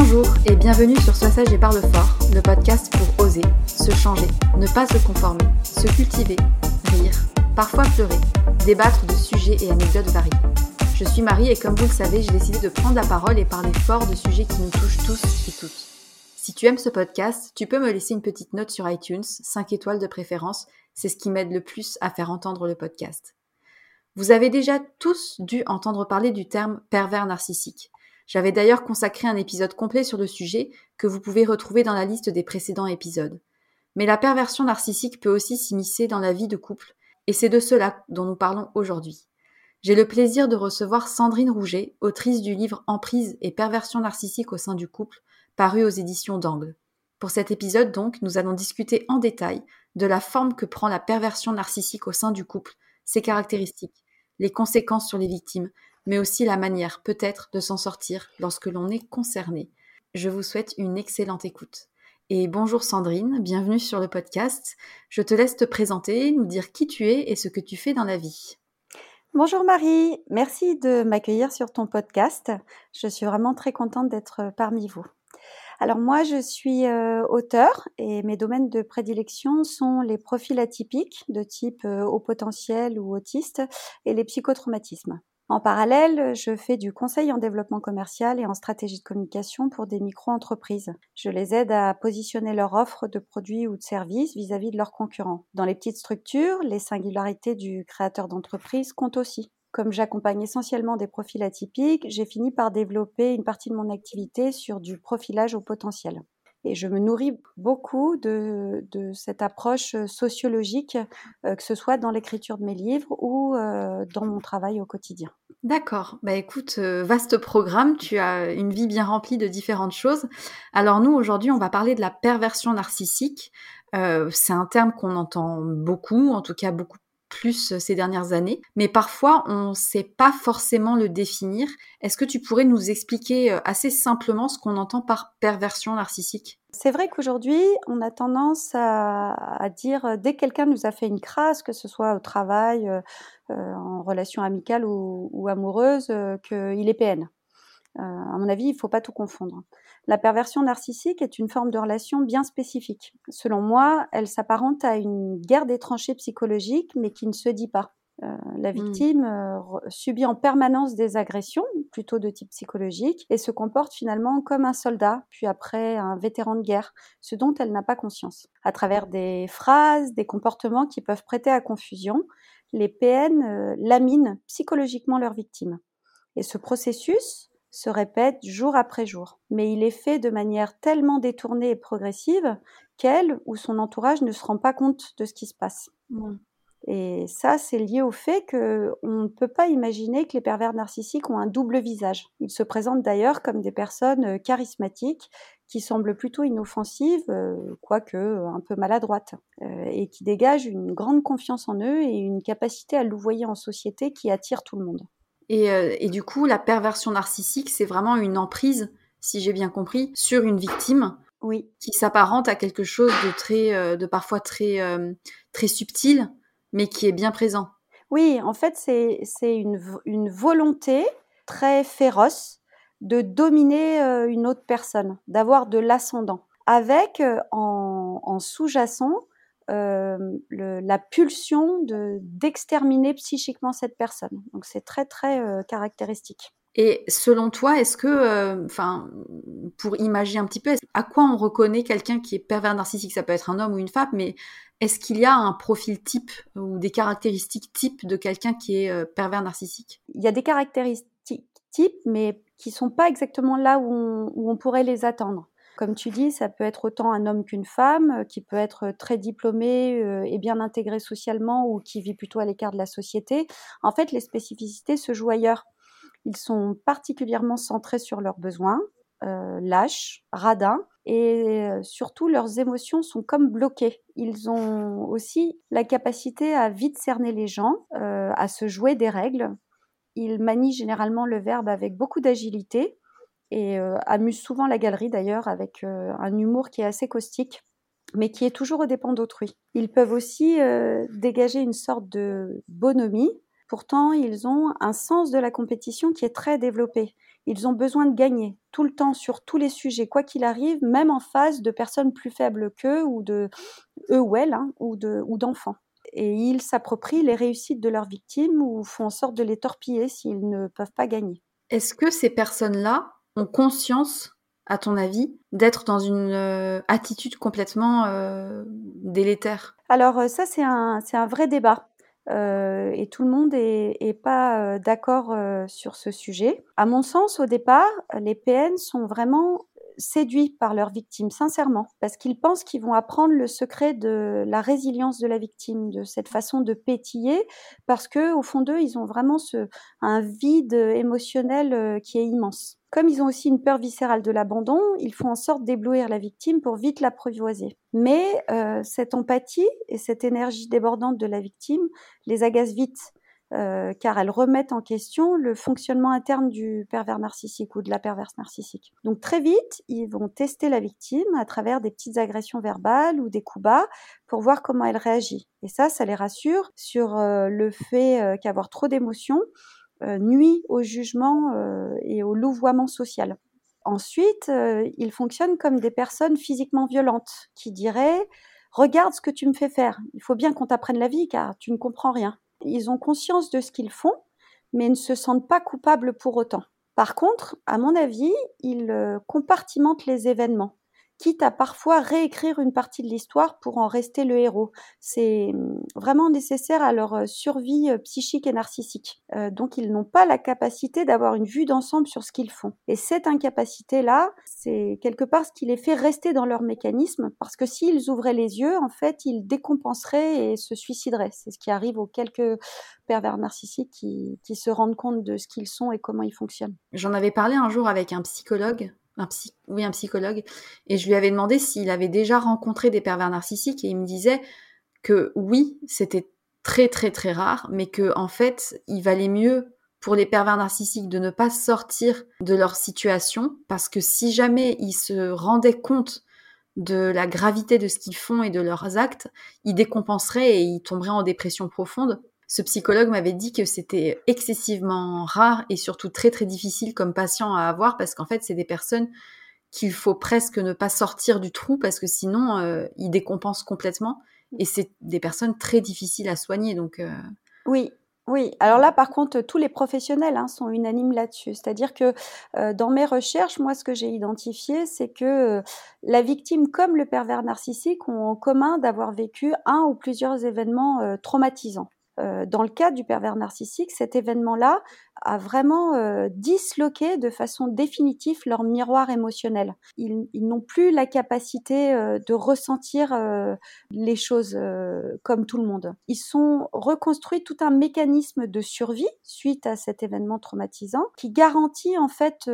Bonjour et bienvenue sur Sois sage et parle fort, le podcast pour oser, se changer, ne pas se conformer, se cultiver, rire, parfois pleurer, débattre de sujets et anecdotes variés. Je suis Marie et comme vous le savez, j'ai décidé de prendre la parole et parler fort de sujets qui nous touchent tous et toutes. Si tu aimes ce podcast, tu peux me laisser une petite note sur iTunes, 5 étoiles de préférence, c'est ce qui m'aide le plus à faire entendre le podcast. Vous avez déjà tous dû entendre parler du terme pervers narcissique. J'avais d'ailleurs consacré un épisode complet sur le sujet que vous pouvez retrouver dans la liste des précédents épisodes. Mais la perversion narcissique peut aussi s'immiscer dans la vie de couple, et c'est de cela dont nous parlons aujourd'hui. J'ai le plaisir de recevoir Sandrine Rouget, autrice du livre Emprise et perversion narcissique au sein du couple, paru aux éditions d'Angle. Pour cet épisode donc, nous allons discuter en détail de la forme que prend la perversion narcissique au sein du couple, ses caractéristiques, les conséquences sur les victimes, mais aussi la manière peut-être de s'en sortir lorsque l'on est concerné. Je vous souhaite une excellente écoute. Et bonjour Sandrine, bienvenue sur le podcast. Je te laisse te présenter, nous dire qui tu es et ce que tu fais dans la vie. Bonjour Marie, merci de m'accueillir sur ton podcast. Je suis vraiment très contente d'être parmi vous. Alors moi, je suis euh, auteur et mes domaines de prédilection sont les profils atypiques de type euh, haut potentiel ou autiste et les psychotraumatismes. En parallèle, je fais du conseil en développement commercial et en stratégie de communication pour des micro-entreprises. Je les aide à positionner leur offre de produits ou de services vis-à-vis de leurs concurrents. Dans les petites structures, les singularités du créateur d'entreprise comptent aussi. Comme j'accompagne essentiellement des profils atypiques, j'ai fini par développer une partie de mon activité sur du profilage au potentiel. Et je me nourris beaucoup de, cette approche sociologique, euh, que ce soit dans l'écriture de mes livres ou euh, dans mon travail au quotidien. D'accord. Bah écoute, euh, vaste programme. Tu as une vie bien remplie de différentes choses. Alors nous, aujourd'hui, on va parler de la perversion narcissique. c'est un terme qu'on entend beaucoup, en tout cas beaucoup plus euh, ces dernières années, mais parfois on ne sait pas forcément le définir. Est-ce que tu pourrais nous expliquer euh, assez simplement ce qu'on entend par perversion narcissique? C'est vrai qu'aujourd'hui, on a tendance à, dire, euh, dès que quelqu'un nous a fait une crasse, que ce soit au travail, en relation amicale ou, amoureuse, qu'il est PN. à mon avis, il ne faut pas tout confondre. La perversion narcissique est une forme de relation bien spécifique. Selon moi, elle s'apparente à une guerre des tranchées psychologiques, mais qui ne se dit pas. Euh, la mmh. victime euh, subit en permanence des agressions, plutôt de type psychologique, et se comporte finalement comme un soldat, puis après un vétéran de guerre, ce dont elle n'a pas conscience. À travers des phrases, des comportements qui peuvent prêter à confusion, les PN euh, laminent psychologiquement leurs victimes. Et ce processus, se répète jour après jour. Mais il est fait de manière tellement détournée et progressive qu'elle ou son entourage ne se rend pas compte de ce qui se passe. Et ça, c'est lié au fait qu'on ne peut pas imaginer que les pervers narcissiques ont un double visage. Ils se présentent d'ailleurs comme des personnes euh, charismatiques qui semblent plutôt inoffensives, euh, quoique euh, un peu maladroites, et qui dégagent une grande confiance en eux et une capacité à louvoyer en société qui attire tout le monde. Euh, et, du coup, la perversion narcissique, c'est vraiment une emprise, si j'ai bien compris, sur une victime. Oui. Qui s'apparente à quelque chose de très, euh, de parfois très, euh, très subtil, mais qui est bien présent. Oui, en fait, c'est une, une volonté très féroce de dominer une autre personne, d'avoir de l'ascendant, avec en, en sous-jacent euh, la pulsion de d'exterminer psychiquement cette personne. Donc c'est très très euh, caractéristique. Et selon toi, est-ce que, euh, enfin, pour imaginer un petit peu, à quoi on reconnaît quelqu'un qui est pervers narcissique? Ça peut être un homme ou une femme, mais est-ce qu'il y a un profil type ou des caractéristiques types de quelqu'un qui est pervers narcissique? Il y a des caractéristiques types, mais qui sont pas exactement là où on pourrait les attendre. Comme tu dis, ça peut être autant un homme qu'une femme, euh, qui peut être très diplômé euh, et bien intégré socialement ou qui vit plutôt à l'écart de la société. En fait, les spécificités se jouent ailleurs. Ils sont particulièrement centrés sur leurs besoins, euh, lâches, radins, et surtout leurs émotions sont comme bloquées. Ils ont aussi la capacité à vite cerner les gens, à se jouer des règles. Ils manient généralement le verbe avec beaucoup d'agilité et euh, souvent la galerie d'ailleurs avec euh, un humour qui est assez caustique mais qui est toujours aux dépens d'autrui. Ils peuvent aussi euh, dégager une sorte de bonhomie, pourtant ils ont un sens de la compétition qui est très développé. Ils ont besoin de gagner tout le temps sur tous les sujets, quoi qu'il arrive, même en face de personnes plus faibles qu'eux ou de eux ou elles, hein, ou d'enfants. et ils s'approprient les réussites de leurs victimes ou font en sorte de les torpiller s'ils ne peuvent pas gagner. Est-ce que ces personnes-là conscience, à ton avis, d'être dans une euh, attitude complètement euh, délétère? Alors euh, ça, c'est un, un, vrai débat. et tout le monde n'est pas d'accord sur ce sujet. À mon sens, au départ, les PN sont vraiment séduits par leurs victimes, sincèrement, parce qu'ils pensent qu'ils vont apprendre le secret de la résilience de la victime, de cette façon de pétiller, parce que au fond d'eux, ils ont vraiment ce, un vide émotionnel qui est immense. Comme ils ont aussi une peur viscérale de l'abandon, ils font en sorte d'éblouir la victime pour vite l'apprivoiser. Mais euh, cette empathie et cette énergie débordante de la victime les agacent vite, euh, car elles remettent en question le fonctionnement interne du pervers narcissique ou de la perverse narcissique. Donc très vite, ils vont tester la victime à travers des petites agressions verbales ou des coups bas pour voir comment elle réagit. Et ça, ça les rassure sur euh, le fait qu'avoir trop d'émotions euh, nuit au jugement euh, et au louvoiement social. Ensuite, euh, ils fonctionnent comme des personnes physiquement violentes qui diraient Regarde ce que tu me fais faire, il faut bien qu'on t'apprenne la vie car tu ne comprends rien. Ils ont conscience de ce qu'ils font, mais ne se sentent pas coupables pour autant. Par contre, à mon avis, ils euh, compartimentent les événements quitte à parfois réécrire une partie de l'histoire pour en rester le héros. C'est mmh, vraiment nécessaire à leur survie psychique et narcissique. donc ils n'ont pas la capacité d'avoir une vue d'ensemble sur ce qu'ils font. Et cette incapacité-là, c'est quelque part ce qui les fait rester dans leur mécanisme, parce que s'ils ouvraient les yeux, en fait, ils décompenseraient et se suicideraient. C'est ce qui arrive aux quelques pervers narcissiques qui, qui se rendent compte de ce qu'ils sont et comment ils fonctionnent. J'en avais parlé un jour avec un psychologue un oui, un psychologue, et je lui avais demandé s'il avait déjà rencontré des pervers narcissiques, et il me disait que oui, c'était très très très rare, mais que en fait, il valait mieux pour les pervers narcissiques de ne pas sortir de leur situation, parce que si jamais ils se rendaient compte de la gravité de ce qu'ils font et de leurs actes, ils décompenseraient et ils tomberaient en dépression profonde ce psychologue m'avait dit que c'était excessivement rare et surtout très très difficile comme patient à avoir parce qu'en fait c'est des personnes qu'il faut presque ne pas sortir du trou parce que sinon euh, ils décompensent complètement et c'est des personnes très difficiles à soigner donc euh, oui oui, alors là, par contre, tous les professionnels hein, sont unanimes là-dessus. C'est-à-dire que euh, dans mes recherches, moi, ce que j'ai identifié, c'est que la victime comme le pervers narcissique ont en commun d'avoir vécu un ou plusieurs événements traumatisants. Euh, dans le cas du pervers narcissique, cet événement-là a vraiment euh, disloqué de façon définitive leur miroir émotionnel. Ils, n'ont plus la capacité euh, de ressentir les choses comme tout le monde. Ils sont reconstruits tout un mécanisme de survie suite à cet événement traumatisant qui garantit en fait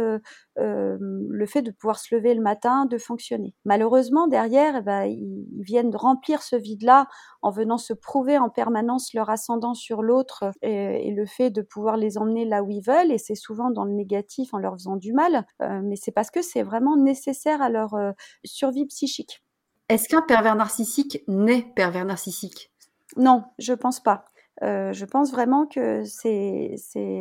le fait de pouvoir se lever le matin, de fonctionner. Malheureusement, derrière, eh ben, ils, viennent remplir ce vide-là en venant se prouver en permanence leur ascendant sur l'autre et, le fait de pouvoir les emmener là où ils veulent. Et c'est souvent dans le négatif en leur faisant du mal, euh, mais c'est parce que c'est vraiment nécessaire à leur euh, survie psychique. Est-ce qu'un pervers narcissique naît pervers narcissique? Non, je pense pas. Euh, je pense vraiment que c'est,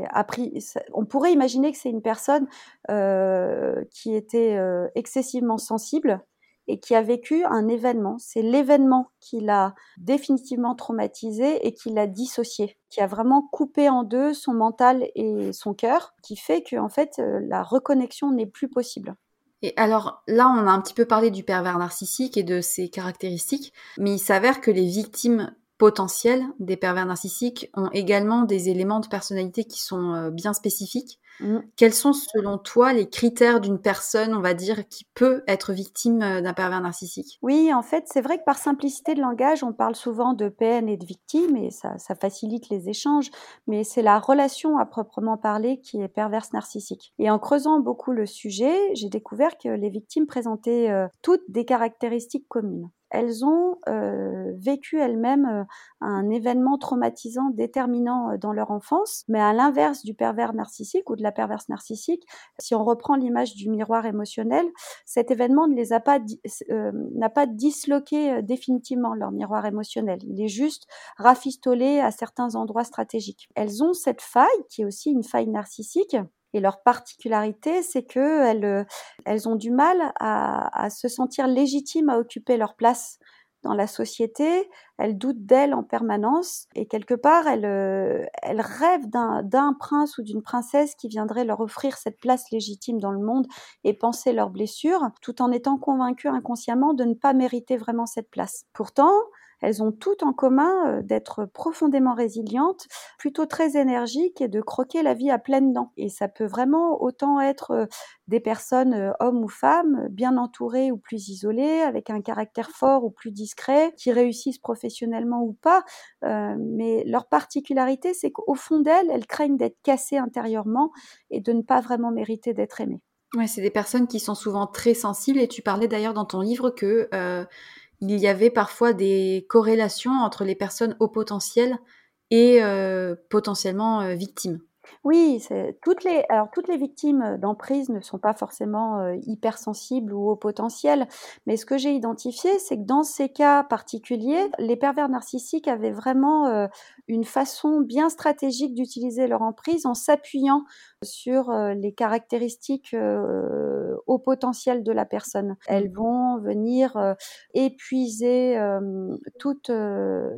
appris. On pourrait imaginer que c'est une personne euh, qui était euh, excessivement sensible et qui a vécu un événement. C'est l'événement qui l'a définitivement traumatisé et qui l'a dissocié, qui a vraiment coupé en deux son mental et son cœur, qui fait que en fait la reconnexion n'est plus possible. Et alors là, on a un petit peu parlé du pervers narcissique et de ses caractéristiques, mais il s'avère que les victimes potentiels des pervers narcissiques ont également des éléments de personnalité qui sont euh, bien spécifiques. Mmh. Quels sont selon toi les critères d'une personne, on va dire, qui peut être victime euh, d'un pervers narcissique? Oui, en fait, c'est vrai que par simplicité de langage, on parle souvent de peine et de victime et ça, facilite les échanges, mais c'est la relation à proprement parler qui est perverse narcissique. Et en creusant beaucoup le sujet, j'ai découvert que les victimes présentaient euh, toutes des caractéristiques communes elles ont euh, vécu elles-mêmes euh, un événement traumatisant déterminant euh, dans leur enfance, mais à l'inverse du pervers narcissique ou de la perverse narcissique, si on reprend l'image du miroir émotionnel, cet événement ne les a pas n'a pas disloqué définitivement leur miroir émotionnel. Il est juste rafistolé à certains endroits stratégiques. Elles ont cette faille qui est aussi une faille narcissique et leur particularité, c'est que elles, euh, elles ont du mal à, à, se sentir légitimes à occuper leur place dans la société. Elles doutent d'elles en permanence et quelque part, elles, euh, elles rêvent d'un prince ou d'une princesse qui viendrait leur offrir cette place légitime dans le monde et penser leurs blessures, tout en étant convaincues inconsciemment de ne pas mériter vraiment cette place. Pourtant, elles ont toutes en commun euh, d'être profondément résilientes, plutôt très énergiques et de croquer la vie à pleines dents. Et ça peut vraiment autant être euh, des personnes, euh, hommes ou femmes, bien entourées ou plus isolées, avec un caractère fort ou plus discret, qui réussissent professionnellement ou pas. mais leur particularité, c'est qu'au fond d'elles, elles craignent d'être cassées intérieurement et de ne pas vraiment mériter d'être aimées. Ouais, c'est des personnes qui sont souvent très sensibles et tu parlais d'ailleurs dans ton livre que il y avait parfois des corrélations entre les personnes au potentiel et euh, potentiellement euh, victimes. Oui, toutes les alors toutes les victimes d'emprise ne sont pas forcément euh, hypersensibles ou au potentiel, mais ce que j'ai identifié, c'est que dans ces cas particuliers, les pervers narcissiques avaient vraiment euh, une façon bien stratégique d'utiliser leur emprise en s'appuyant sur euh, les caractéristiques au potentiel de la personne. Elles vont venir épuiser toute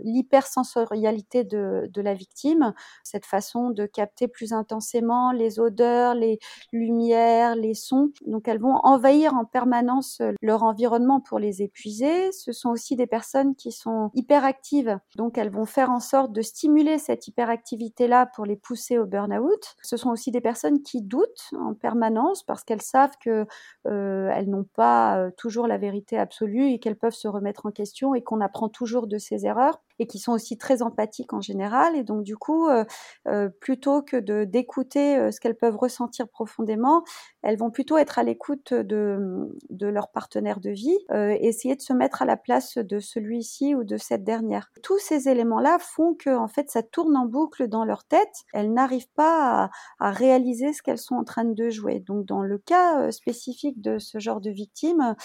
l'hypersensorialité de, de la victime, cette façon de capter plus intensément les odeurs, les lumières, les sons. Donc elles vont envahir en permanence leur environnement pour les épuiser. Ce sont aussi des personnes qui sont hyperactives, donc elles vont faire en sorte de stimuler cette hyperactivité-là pour les pousser au burn-out. Ce sont aussi des personnes qui doutent en permanence parce qu'elles savent que euh, elles n'ont pas euh, toujours la vérité absolue et qu'elles peuvent se remettre en question et qu'on apprend toujours de ses erreurs et qui sont aussi très empathiques en général. Et donc, du coup, euh, euh, plutôt que de d'écouter euh, ce qu'elles peuvent ressentir profondément, elles vont plutôt être à l'écoute de, de leur partenaire de vie, essayer de se mettre à la place de celui-ci ou de cette dernière. Tous ces éléments-là font que, en fait, ça tourne en boucle dans leur tête. Elles n'arrivent pas à, à, réaliser ce qu'elles sont en train de jouer. Donc, dans le cas spécifique de ce genre de victime,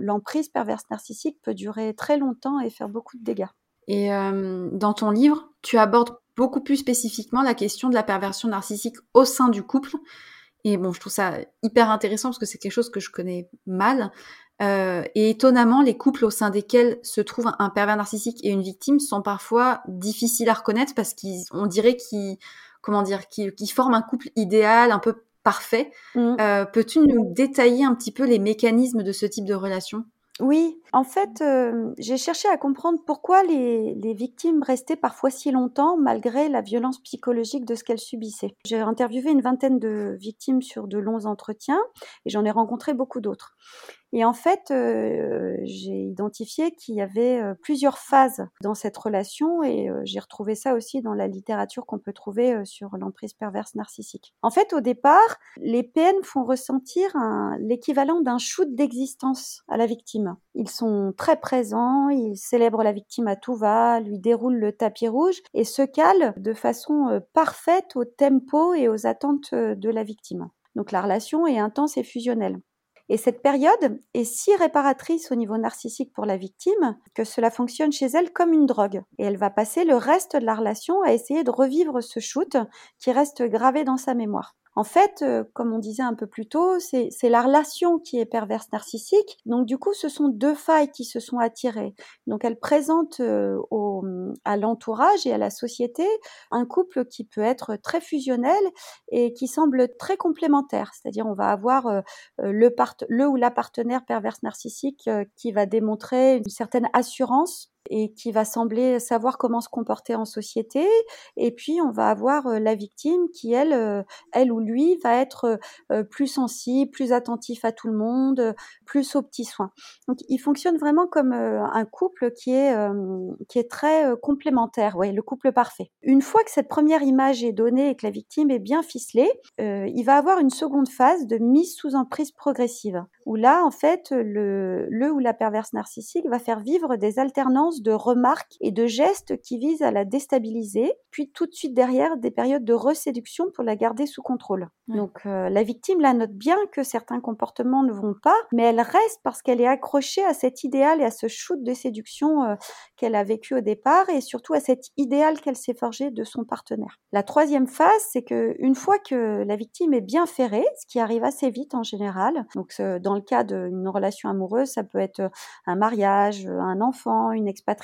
l'emprise perverse narcissique peut durer très longtemps et faire beaucoup de dégâts. Et euh, dans ton livre, tu abordes beaucoup plus spécifiquement la question de la perversion narcissique au sein du couple. Et bon, je trouve ça hyper intéressant parce que c'est quelque chose que je connais mal. Euh, et étonnamment, les couples au sein desquels se trouve un pervers narcissique et une victime sont parfois difficiles à reconnaître parce qu'on dirait qu'ils, comment dire, qu'ils forment un couple idéal, un peu parfait. Mmh. Euh, peux-tu nous détailler un petit peu les mécanismes de ce type de relation? Oui, en fait, euh, j'ai cherché à comprendre pourquoi les, les, victimes restaient parfois si longtemps malgré la violence psychologique de ce qu'elles subissaient. J'ai interviewé une vingtaine de victimes sur de longs entretiens et j'en ai rencontré beaucoup d'autres. Et en fait, euh, j'ai identifié qu'il y avait euh, plusieurs phases dans cette relation et euh, j'ai retrouvé ça aussi dans la littérature qu'on peut trouver sur l'emprise perverse narcissique. En fait, au départ, les PN font ressentir l'équivalent d'un shoot d'existence à la victime. Ils sont très présents, ils célèbrent la victime à tout va, lui déroulent le tapis rouge et se calent de façon parfaite au tempo et aux attentes de la victime. Donc la relation est intense et fusionnelle. Et cette période est si réparatrice au niveau narcissique pour la victime que cela fonctionne chez elle comme une drogue. Et elle va passer le reste de la relation à essayer de revivre ce shoot qui reste gravé dans sa mémoire. En fait, euh, comme on disait un peu plus tôt, c'est la relation qui est perverse narcissique. Donc du coup, ce sont deux failles qui se sont attirées. Donc elle présente euh, au, à l'entourage et à la société un couple qui peut être très fusionnel et qui semble très complémentaire. C'est-à-dire on va avoir euh, le, le ou la partenaire perverse narcissique qui va démontrer une certaine assurance et qui va sembler savoir comment se comporter en société. Et puis, on va avoir euh, la victime qui, elle, euh, elle ou lui, va être euh, plus sensible, plus attentif à tout le monde, plus aux petits soins. Donc, il fonctionne vraiment comme un couple qui est, qui est très complémentaire, ouais, le couple parfait. Une fois que cette première image est donnée et que la victime est bien ficelée, il va avoir une seconde phase de mise sous emprise progressive, où là, en fait, le, le ou la perverse narcissique va faire vivre des alternances de remarques et de gestes qui visent à la déstabiliser, puis tout de suite derrière des périodes de reséduction pour la garder sous contrôle. Donc euh, la victime la note bien que certains comportements ne vont pas, mais elle reste parce qu'elle est accrochée à cet idéal et à ce shoot de séduction euh, qu'elle a vécu au départ et surtout à cet idéal qu'elle s'est forgé de son partenaire. La troisième phase, c'est que une fois que la victime est bien ferrée, ce qui arrive assez vite en général, donc dans cas d'une relation amoureuse, ça peut être un mariage, un enfant, une expérience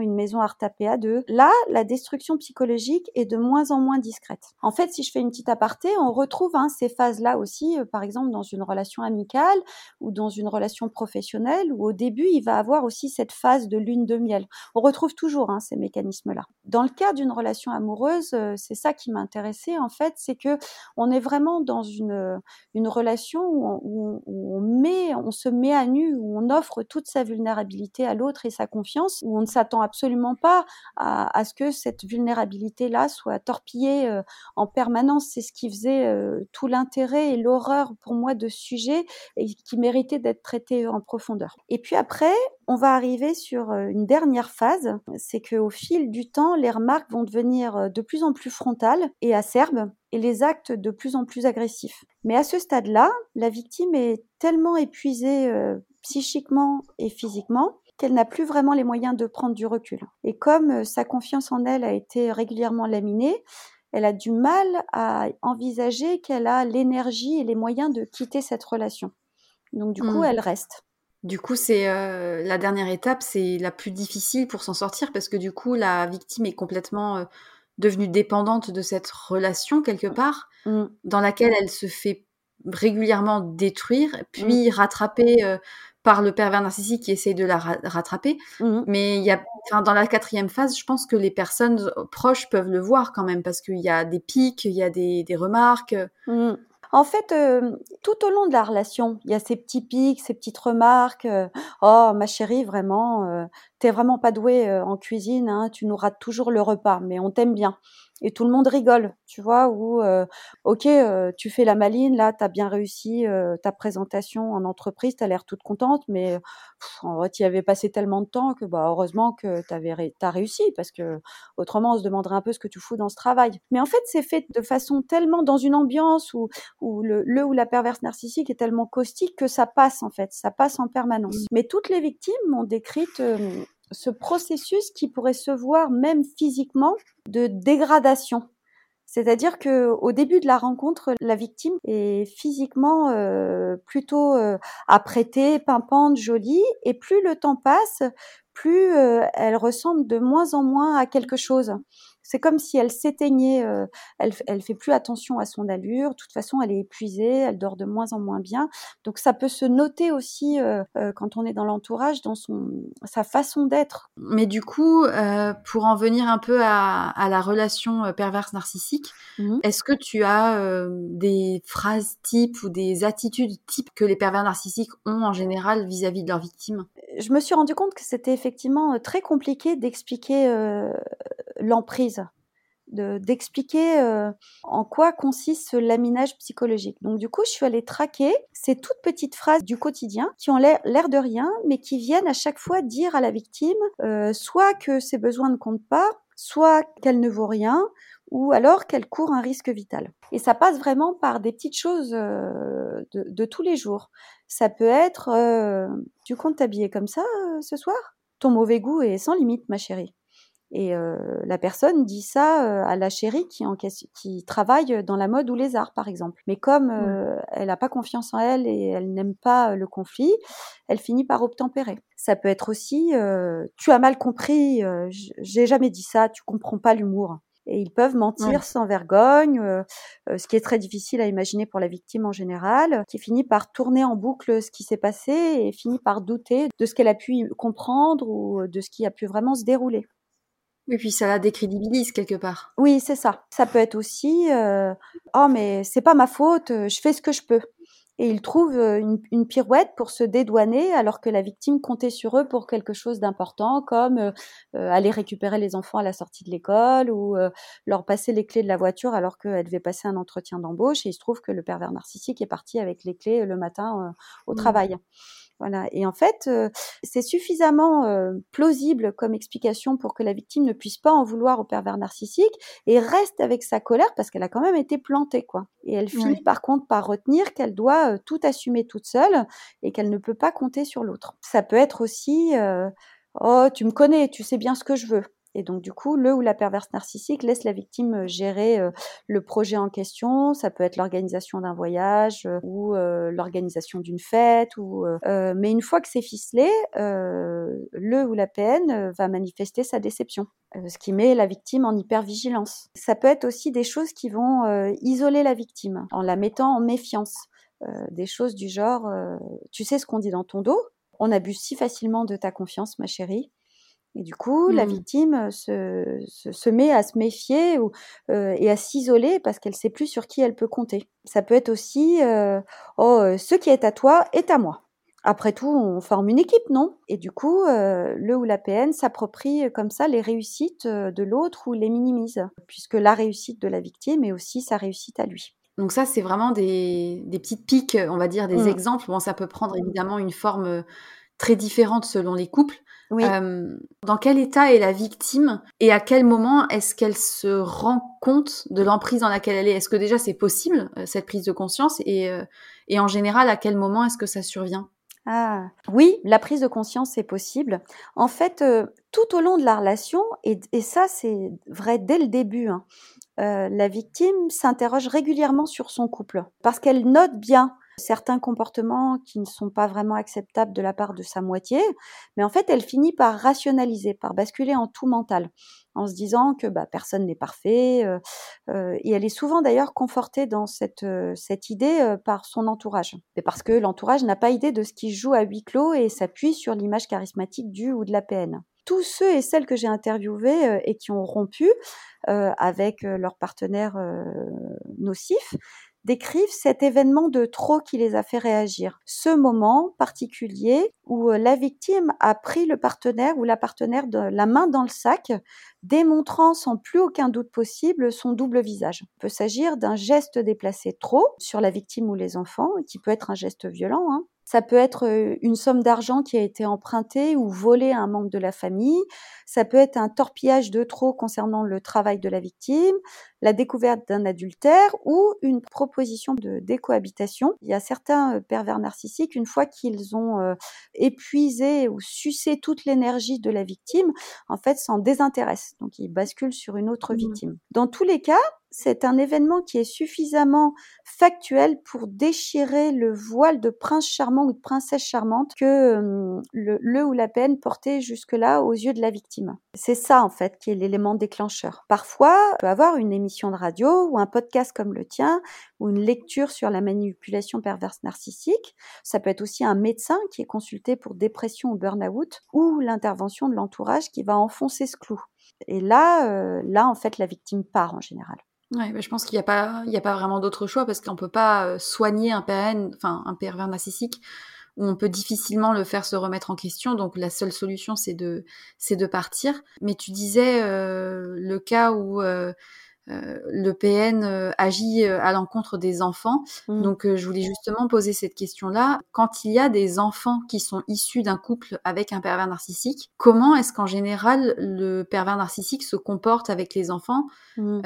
une maison à retaper à deux. Là, la destruction psychologique est de moins en moins discrète. En fait, si je fais une petite aparté, on retrouve hein, ces phases-là aussi, euh, par exemple dans une relation amicale ou dans une relation professionnelle, où au début, il va avoir aussi cette phase de lune de miel. On retrouve toujours hein, ces mécanismes-là. Dans le cas d'une relation amoureuse, euh, c'est ça qui m'intéressait en fait, c'est que on est vraiment dans une, relation où où on on se met à nu, où on offre toute sa vulnérabilité à l'autre et sa confiance où on ne s'attend absolument pas à, ce que cette vulnérabilité-là soit torpillée euh, en permanence. C'est ce qui faisait euh, tout l'intérêt et l'horreur pour moi de ce sujet et qui méritait d'être traité en profondeur. Et puis après, on va arriver sur euh, une dernière phase, c'est qu'au fil du temps, les remarques vont devenir de plus en plus frontales et acerbes et les actes de plus en plus agressifs. Mais à ce stade-là, la victime est tellement épuisée psychiquement et physiquement qu'elle n'a plus vraiment les moyens de prendre du recul. Et comme euh, sa confiance en elle a été régulièrement laminée, elle a du mal à envisager qu'elle a l'énergie et les moyens de quitter cette relation. Donc du coup, hmm. elle reste. Du coup, c'est euh, la dernière étape, c'est la plus difficile pour s'en sortir parce que du coup, la victime est complètement euh, devenue dépendante de cette relation quelque part, mmh. dans laquelle elle se fait régulièrement détruire, mmh. puis rattraper euh, par le pervers narcissique qui essaye de la rattraper. Mmh. Mais il y a, dans la quatrième phase, je pense que les personnes proches peuvent le voir quand même parce qu'il y a des pics, il y a des, des remarques. En fait, tout au long de la relation, il y a ces petits pics, ces petites remarques. oh, ma chérie, vraiment, t'es vraiment pas douée en cuisine, hein, tu nous rates toujours le repas, mais on t'aime bien et tout le monde rigole, tu vois, ou euh, ok, euh, tu fais la maline, là, tu as bien réussi euh, ta présentation en entreprise, tu as l'air toute contente, mais en fait, tu y avais passé tellement de temps que bah, heureusement que tu as réussi, parce que autrement, on se demanderait un peu ce que tu fous dans ce travail. Mais en fait, c'est fait de façon tellement dans une ambiance où, où le, le ou la perverse narcissique est tellement caustique que ça passe, en fait, ça passe en permanence. Mais toutes les victimes m'ont décrite ce processus qui pourrait se voir même physiquement de dégradation. C'est-à-dire que au début de la rencontre, la victime est physiquement euh, plutôt euh, apprêtée, pimpante, jolie, et plus le temps passe, plus euh, elle ressemble de moins en moins à quelque chose. C'est comme si elle s'éteignait, euh, elle, elle fait plus attention à son allure. De toute façon, elle est épuisée, elle dort de moins en moins bien. Donc ça peut se noter aussi euh, euh, quand on est dans l'entourage, dans son sa façon d'être. Mais du coup, pour en venir un peu à, la relation perverse narcissique, mmh est-ce que tu as des phrases types ou des attitudes types que les pervers narcissiques ont en général vis-à-vis de leurs victimes? Je me suis rendu compte que c'était effectivement très compliqué d'expliquer l'emprise d'expliquer euh, en quoi consiste ce laminage psychologique. Donc du coup, je suis allée traquer ces toutes petites phrases du quotidien qui ont l'air de rien, mais qui viennent à chaque fois dire à la victime euh, soit que ses besoins ne comptent pas, soit qu'elle ne vaut rien, ou alors qu'elle court un risque vital. Et ça passe vraiment par des petites choses euh, de, de, tous les jours. Ça peut être tu comptes t'habiller comme ça ce soir? Ton mauvais goût est sans limite, ma chérie. Et euh, la personne dit ça euh, à la chérie qui, en, qui travaille dans la mode ou les arts, par exemple. Mais comme mmh. euh, elle n'a pas confiance en elle et elle n'aime pas le conflit, elle finit par obtempérer. Ça peut être aussi tu as mal compris, j'ai jamais dit ça, tu comprends pas l'humour. Et ils peuvent mentir sans vergogne, ce qui est très difficile à imaginer pour la victime en général, qui finit par tourner en boucle ce qui s'est passé et finit par douter de ce qu'elle a pu comprendre ou de ce qui a pu vraiment se dérouler. Et puis ça la décrédibilise quelque part. Oui, c'est ça. Ça peut être aussi euh, oh mais c'est pas ma faute, euh, je fais ce que je peux. Et ils trouvent euh, une, pirouette pour se dédouaner alors que la victime comptait sur eux pour quelque chose d'important comme aller récupérer les enfants à la sortie de l'école ou leur passer les clés de la voiture alors qu'elle devait passer un entretien d'embauche et il se trouve que le pervers narcissique est parti avec les clés le matin au mmh. travail. Voilà. Et en fait, euh, c'est suffisamment euh, plausible comme explication pour que la victime ne puisse pas en vouloir au pervers narcissique et reste avec sa colère parce qu'elle a quand même été plantée, quoi. Et elle finit par contre par retenir qu'elle doit euh, tout assumer toute seule et qu'elle ne peut pas compter sur l'autre. Ça peut être aussi Oh, tu me connais, tu sais bien ce que je veux. Et donc, du coup, le ou la perverse narcissique laisse la victime euh, gérer euh, le projet en question. Ça peut être l'organisation d'un voyage euh, ou l'organisation d'une fête. Ou, mais une fois que c'est ficelé, le ou la PN va manifester sa déception, ce qui met la victime en hypervigilance. Ça peut être aussi des choses qui vont isoler la victime en la mettant en méfiance. des choses du genre, tu sais ce qu'on dit dans ton dos, on abuse si facilement de ta confiance, ma chérie. Et du coup, la mmh. victime se, se, met à se méfier ou, et à s'isoler parce qu'elle sait plus sur qui elle peut compter. Ça peut être aussi oh, ce qui est à toi est à moi. Après tout, on forme une équipe, non? Et du coup, le ou la PN s'approprie comme ça les réussites de l'autre ou les minimise, puisque la réussite de la victime est aussi sa réussite à lui. Donc ça, c'est vraiment des, des, petites piques, on va dire, des mmh. exemples. Bon, ça peut prendre évidemment une forme très différente selon les couples. Oui. Euh, dans quel état est la victime et à quel moment est-ce qu'elle se rend compte de l'emprise dans laquelle elle est? Est-ce que déjà c'est possible euh, cette prise de conscience? Et, euh, et en général à quel moment est-ce que ça survient? Ah, oui, la prise de conscience est possible. En fait, tout au long de la relation, et, et ça c'est vrai dès le début, hein, la victime s'interroge régulièrement sur son couple parce qu'elle note bien certains comportements qui ne sont pas vraiment acceptables de la part de sa moitié, mais en fait, elle finit par rationaliser, par basculer en tout mental, en se disant que bah, personne n'est parfait, euh, euh, et elle est souvent d'ailleurs confortée dans cette, euh, cette idée par son entourage, et parce que l'entourage n'a pas idée de ce qui joue à huis clos et s'appuie sur l'image charismatique du ou de la PN tous ceux et celles que j'ai interviewés et qui ont rompu avec leur partenaire nocif décrivent cet événement de trop qui les a fait réagir. Ce moment particulier où la victime a pris le partenaire ou la partenaire de la main dans le sac, démontrant sans plus aucun doute possible son double visage. Il peut s'agir d'un geste déplacé trop sur la victime ou les enfants, qui peut être un geste violent, hein, ça peut être une somme d'argent qui a été empruntée ou volée à un membre de la famille. Ça peut être un torpillage de trop concernant le travail de la victime, la découverte d'un adultère ou une proposition de décohabitation. Il y a certains pervers narcissiques, une fois qu'ils ont épuisé ou sucé toute l'énergie de la victime, en fait, s'en désintéressent. Donc, ils basculent sur une autre mmh. victime. Dans tous les cas, c'est un événement qui est suffisamment factuel pour déchirer le voile de prince charmant ou de princesse charmante que le, ou la peine portait jusque-là aux yeux de la victime. C'est ça en fait qui est l'élément déclencheur. Parfois, on peut avoir une émission de radio ou un podcast comme le tien ou une lecture sur la manipulation perverse narcissique. Ça peut être aussi un médecin qui est consulté pour dépression ou burn-out ou l'intervention de l'entourage qui va enfoncer ce clou. Et là, là en fait, la victime part en général. Ouais, je pense qu'il n'y a pas, il y a pas vraiment d'autre choix parce qu'on peut pas soigner un PN, enfin un pervers narcissique, où on peut difficilement le faire se remettre en question. Donc la seule solution, c'est de, c'est de partir. Mais tu disais le cas où euh, le PN euh, agit euh, à l'encontre des enfants. Mmh. Donc, je voulais justement poser cette question-là. Quand il y a des enfants qui sont issus d'un couple avec un pervers narcissique, comment est-ce qu'en général le pervers narcissique se comporte avec les enfants? Mmh.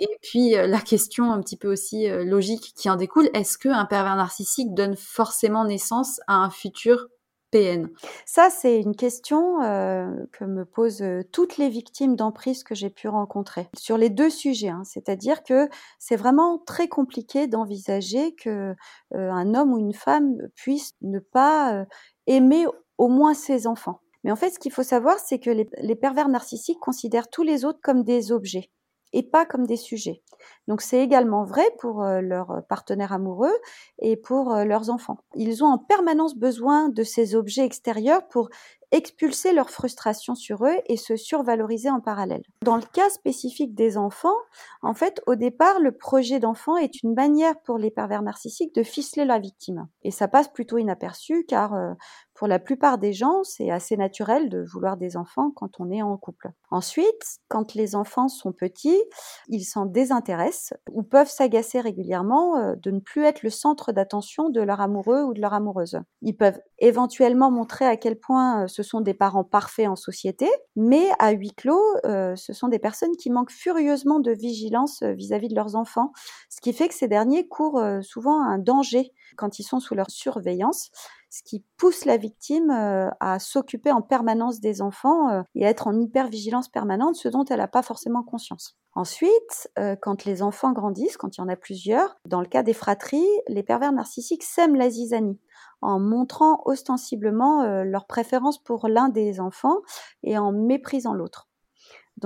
Et puis, la question un petit peu aussi logique qui en découle, est-ce qu'un pervers narcissique donne forcément naissance à un futur PN Ça, c'est une question que me posent toutes les victimes d'emprise que j'ai pu rencontrer sur les deux sujets. Hein. C'est-à-dire que c'est vraiment très compliqué d'envisager que un homme ou une femme puisse ne pas aimer au moins ses enfants. Mais en fait, ce qu'il faut savoir, c'est que les pervers narcissiques considèrent tous les autres comme des objets et pas comme des sujets. Donc c'est également vrai pour leurs partenaires amoureux et pour leurs enfants. Ils ont en permanence besoin de ces objets extérieurs pour expulser leur frustration sur eux et se survaloriser en parallèle. Dans le cas spécifique des enfants, en fait, au départ, le projet d'enfant est une manière pour les pervers narcissiques de ficeler la victime. Et ça passe plutôt inaperçu car pour la plupart des gens, c'est assez naturel de vouloir des enfants quand on est en couple. Ensuite, quand les enfants sont petits, ils s'en désintéressent ou peuvent s'agacer régulièrement euh, de ne plus être le centre d'attention de leur amoureux ou de leur amoureuse. Ils peuvent éventuellement montrer à quel point euh, ce sont des parents parfaits en société, mais à huis clos, euh, ce sont des personnes qui manquent furieusement de vigilance vis-à-vis de leurs enfants, ce qui fait que ces derniers courent souvent un danger quand ils sont sous leur surveillance ce qui pousse la victime euh, à s'occuper en permanence des enfants euh, et à être en hypervigilance permanente, ce dont elle n'a pas forcément conscience. Ensuite, euh, quand les enfants grandissent, quand il y en a plusieurs, dans le cas des fratries, les pervers narcissiques sèment la zizanie en montrant ostensiblement leur préférence pour l'un des enfants et en méprisant l'autre.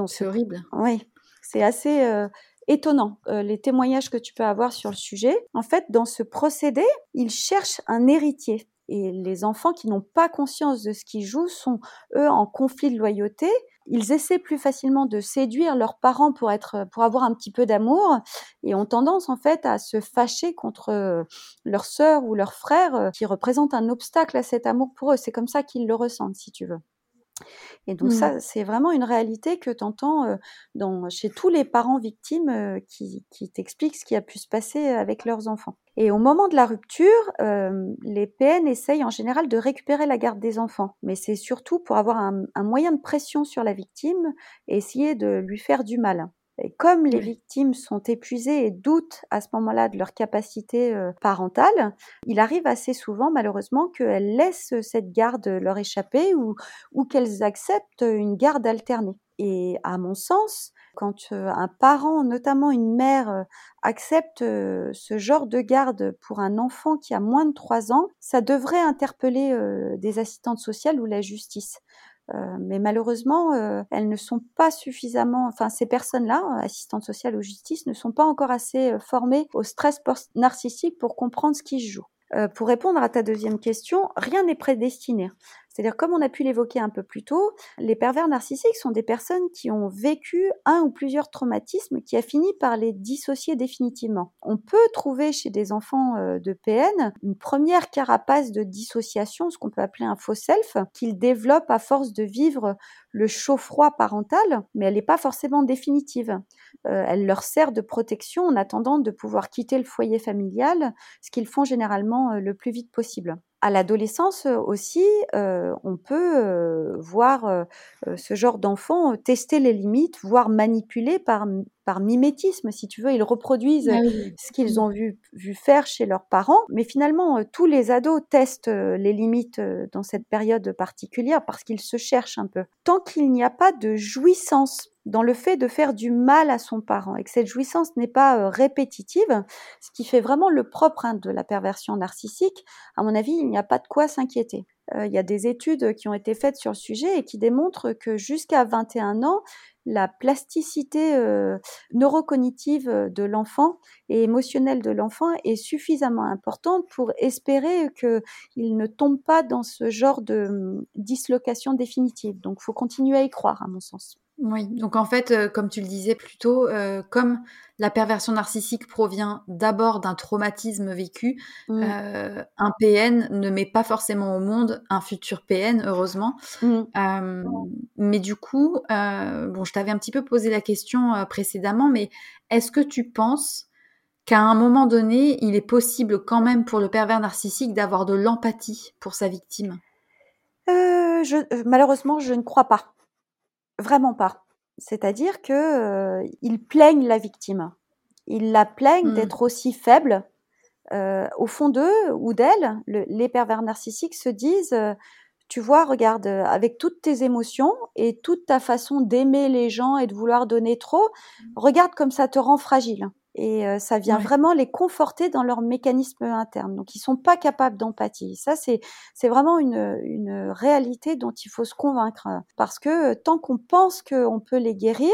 C'est horrible. Oui, c'est assez étonnant les témoignages que tu peux avoir sur le sujet. En fait, dans ce procédé, ils cherchent un héritier. Et les enfants qui n'ont pas conscience de ce qu'ils jouent sont, eux, en conflit de loyauté. Ils essaient plus facilement de séduire leurs parents pour, être, pour avoir un petit peu d'amour et ont tendance, en fait, à se fâcher contre euh, leur sœur ou leur frère euh, qui représentent un obstacle à cet amour pour eux. C'est comme ça qu'ils le ressentent, si tu veux. Et donc mmh. ça, c'est vraiment une réalité que tu entends dans, chez tous les parents victimes qui, qui t'expliquent ce qui a pu se passer avec leurs enfants. Et au moment de la rupture, les PN essayent en général de récupérer la garde des enfants, mais c'est surtout pour avoir un, un, moyen de pression sur la victime et essayer de lui faire du mal. Et comme les victimes sont épuisées et doutent à ce moment-là de leur capacité parentale, il arrive assez souvent malheureusement qu'elles laissent cette garde leur échapper ou, ou qu'elles acceptent une garde alternée. Et à mon sens, Quand un parent, notamment une mère, accepte ce genre de garde pour un enfant qui a moins de 3 ans, ça devrait interpeller des assistantes sociales ou la justice. mais malheureusement, elles ne sont pas suffisamment, enfin ces personnes-là, assistantes sociales ou justice, ne sont pas encore assez formées au stress narcissique pour comprendre ce qui se joue. pour répondre à ta deuxième question, rien n'est prédestiné. C'est-à-dire, comme on a pu l'évoquer un peu plus tôt, les pervers narcissiques sont des personnes qui ont vécu un ou plusieurs traumatismes qui a fini par les dissocier définitivement. On peut trouver chez des enfants euh, de PN une première carapace de dissociation, ce qu'on peut appeler un faux self, qu'ils développent à force de vivre le chaud-froid parental, mais elle n'est pas forcément définitive. Euh, elle leur sert de protection en attendant de pouvoir quitter le foyer familial, ce qu'ils font généralement euh, le plus vite possible à l'adolescence aussi, on peut voir ce genre d'enfants tester les limites, voire manipuler par, par mimétisme, si tu veux. Ils reproduisent ah ce qu'ils ont vu, vu, faire chez leurs parents. Mais finalement, tous les ados testent les limites dans cette période particulière parce qu'ils se cherchent un peu. Tant qu'il n'y a pas de jouissance dans le fait de faire du mal à son parent et que cette jouissance n'est pas euh, répétitive, ce qui fait vraiment le propre hein, de la perversion narcissique, à mon avis, il n'y a pas de quoi s'inquiéter. Euh, il y a des études qui ont été faites sur le sujet et qui démontrent que jusqu'à 21 ans, la plasticité euh, neurocognitive de l'enfant et émotionnelle de l'enfant est suffisamment importante pour espérer qu'il ne tombe pas dans ce genre de hum, dislocation définitive. Donc, il faut continuer à y croire, à mon sens. Oui, donc en fait, euh, comme tu le disais plus tôt, euh, comme la perversion narcissique provient d'abord d'un traumatisme vécu, mmh. euh, un PN ne met pas forcément au monde un futur PN, heureusement. Mmh. mais du coup, bon, je t'avais un petit peu posé la question précédemment, mais est-ce que tu penses qu'à un moment donné, il est possible quand même pour le pervers narcissique d'avoir de l'empathie pour sa victime? Je, Malheureusement, je ne crois pas. Vraiment pas. C'est-à-dire que euh, ils plaignent la victime. Ils la plaignent mmh. d'être aussi faible. Euh, au fond d'eux ou d'elle, les pervers narcissiques se disent euh, tu vois, regarde, avec toutes tes émotions et toute ta façon d'aimer les gens et de vouloir donner trop, regarde comme ça te rend fragile et ça vient vraiment les conforter dans leur mécanisme interne. Donc ils sont pas capables d'empathie. Ça c'est c'est vraiment une une réalité dont il faut se convaincre parce que tant qu'on pense qu'on peut les guérir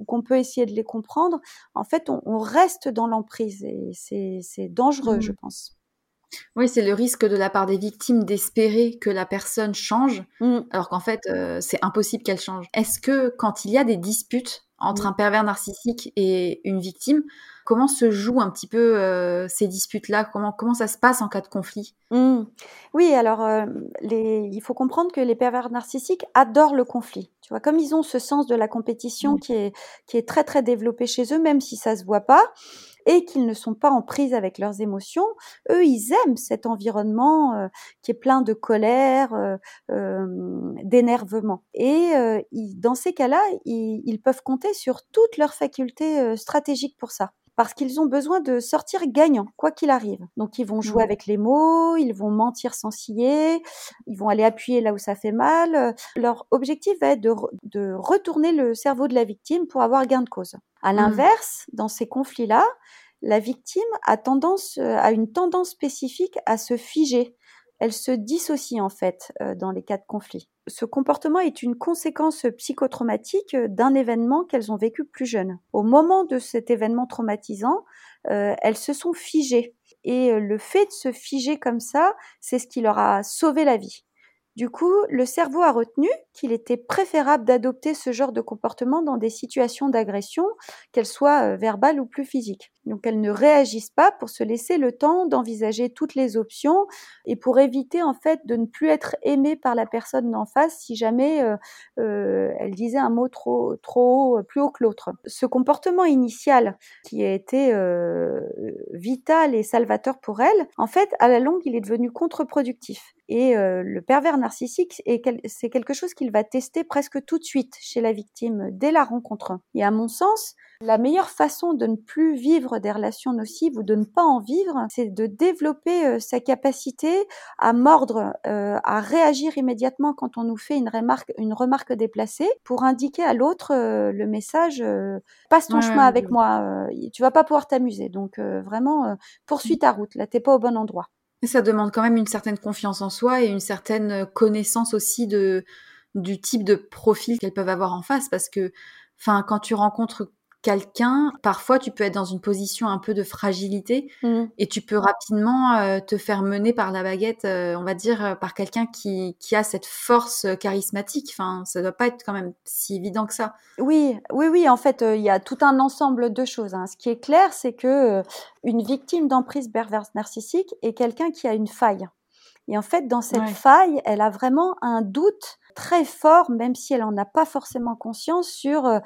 ou qu'on peut essayer de les comprendre, en fait on, on reste dans l'emprise et c'est c'est dangereux, je mmh. pense. Oui, c'est le risque de la part des victimes d'espérer que la personne change, mmh. alors qu'en fait, c'est impossible qu'elle change. Est-ce que quand il y a des disputes entre un pervers narcissique et une victime. Comment se jouent un petit peu euh, ces disputes-là? Comment, comment ça se passe en cas de conflit? Mmh. Oui, alors euh, les... il faut comprendre que les pervers narcissiques adorent le conflit. Tu vois, comme ils ont ce sens de la compétition qui, est, qui est très très développé chez eux, même si ça se voit pas, et qu'ils ne sont pas en prise avec leurs émotions, eux, ils aiment cet environnement euh, qui est plein de colère, euh, euh, d'énervement. Et dans ces cas-là, ils, ils, peuvent compter sur toutes leurs facultés stratégiques pour ça parce qu'ils ont besoin de sortir gagnants, quoi qu'il arrive. Donc ils vont jouer mmh. avec les mots, ils vont mentir sans scier, ils vont aller appuyer là où ça fait mal. Leur objectif va être de, de retourner le cerveau de la victime pour avoir gain de cause. À mmh. l'inverse, dans ces conflits-là, la victime a tendance, euh, a une tendance spécifique à se figer. Elle se dissocie en fait euh, dans les cas de conflit. Ce comportement est une conséquence psychotraumatique d'un événement qu'elles ont vécu plus jeune. Au moment de cet événement traumatisant, euh, elles se sont figées. Et le fait de se figer comme ça, c'est ce qui leur a sauvé la vie. Du coup, le cerveau a retenu qu'il était préférable d'adopter ce genre de comportement dans des situations d'agression, qu'elles soient euh, verbales ou plus physiques. Donc elles ne réagissent pas pour se laisser le temps d'envisager toutes les options et pour éviter en fait de ne plus être aimée par la personne d'en face si jamais euh, euh, elle disait un mot trop trop haut, plus haut que l'autre. Ce comportement initial qui a été vital et salvateur pour elle, en fait à la longue il est devenu contre-productif. Et le pervers narcissique, c'est quelque chose qu'il va tester presque tout de suite chez la victime dès la rencontre. Et à mon sens, La meilleure façon de ne plus vivre des relations nocives ou de ne pas en vivre, c'est de développer euh, sa capacité à mordre, euh, à réagir immédiatement quand on nous fait une remarque, une remarque déplacée pour indiquer à l'autre euh, le message passe ton chemin avec moi, tu vas pas pouvoir t'amuser. Donc vraiment poursuis ta route, là t'es pas au bon endroit. ça demande quand même une certaine confiance en soi et une certaine connaissance aussi de du type de profil qu'elles peuvent avoir en face parce que enfin quand tu rencontres quelqu'un, parfois tu peux être dans une position un peu de fragilité mmh. et tu peux rapidement euh, te faire mener par la baguette, euh, on va dire, euh, par quelqu'un qui, qui, a cette force charismatique. Enfin, ça doit pas être quand même si évident que ça. Oui, oui, oui. En fait, il y a tout un ensemble de choses. Hein. Ce qui est clair, c'est que une victime d'emprise perverse narcissique est quelqu'un qui a une faille. Et en fait, dans cette faille, elle a vraiment un doute très fort, même si elle n'en a pas forcément conscience, sur euh,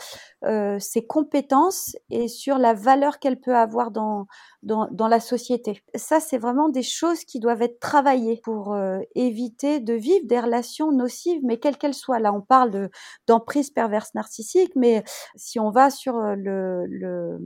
euh, ses compétences et sur la valeur qu'elle peut avoir dans, dans, dans, la société. Ça, c'est vraiment des choses qui doivent être travaillées pour euh, éviter de vivre des relations nocives, mais quelles qu'elles soient. Là, on parle de, d'emprise perverse narcissique, mais si on va sur le, le,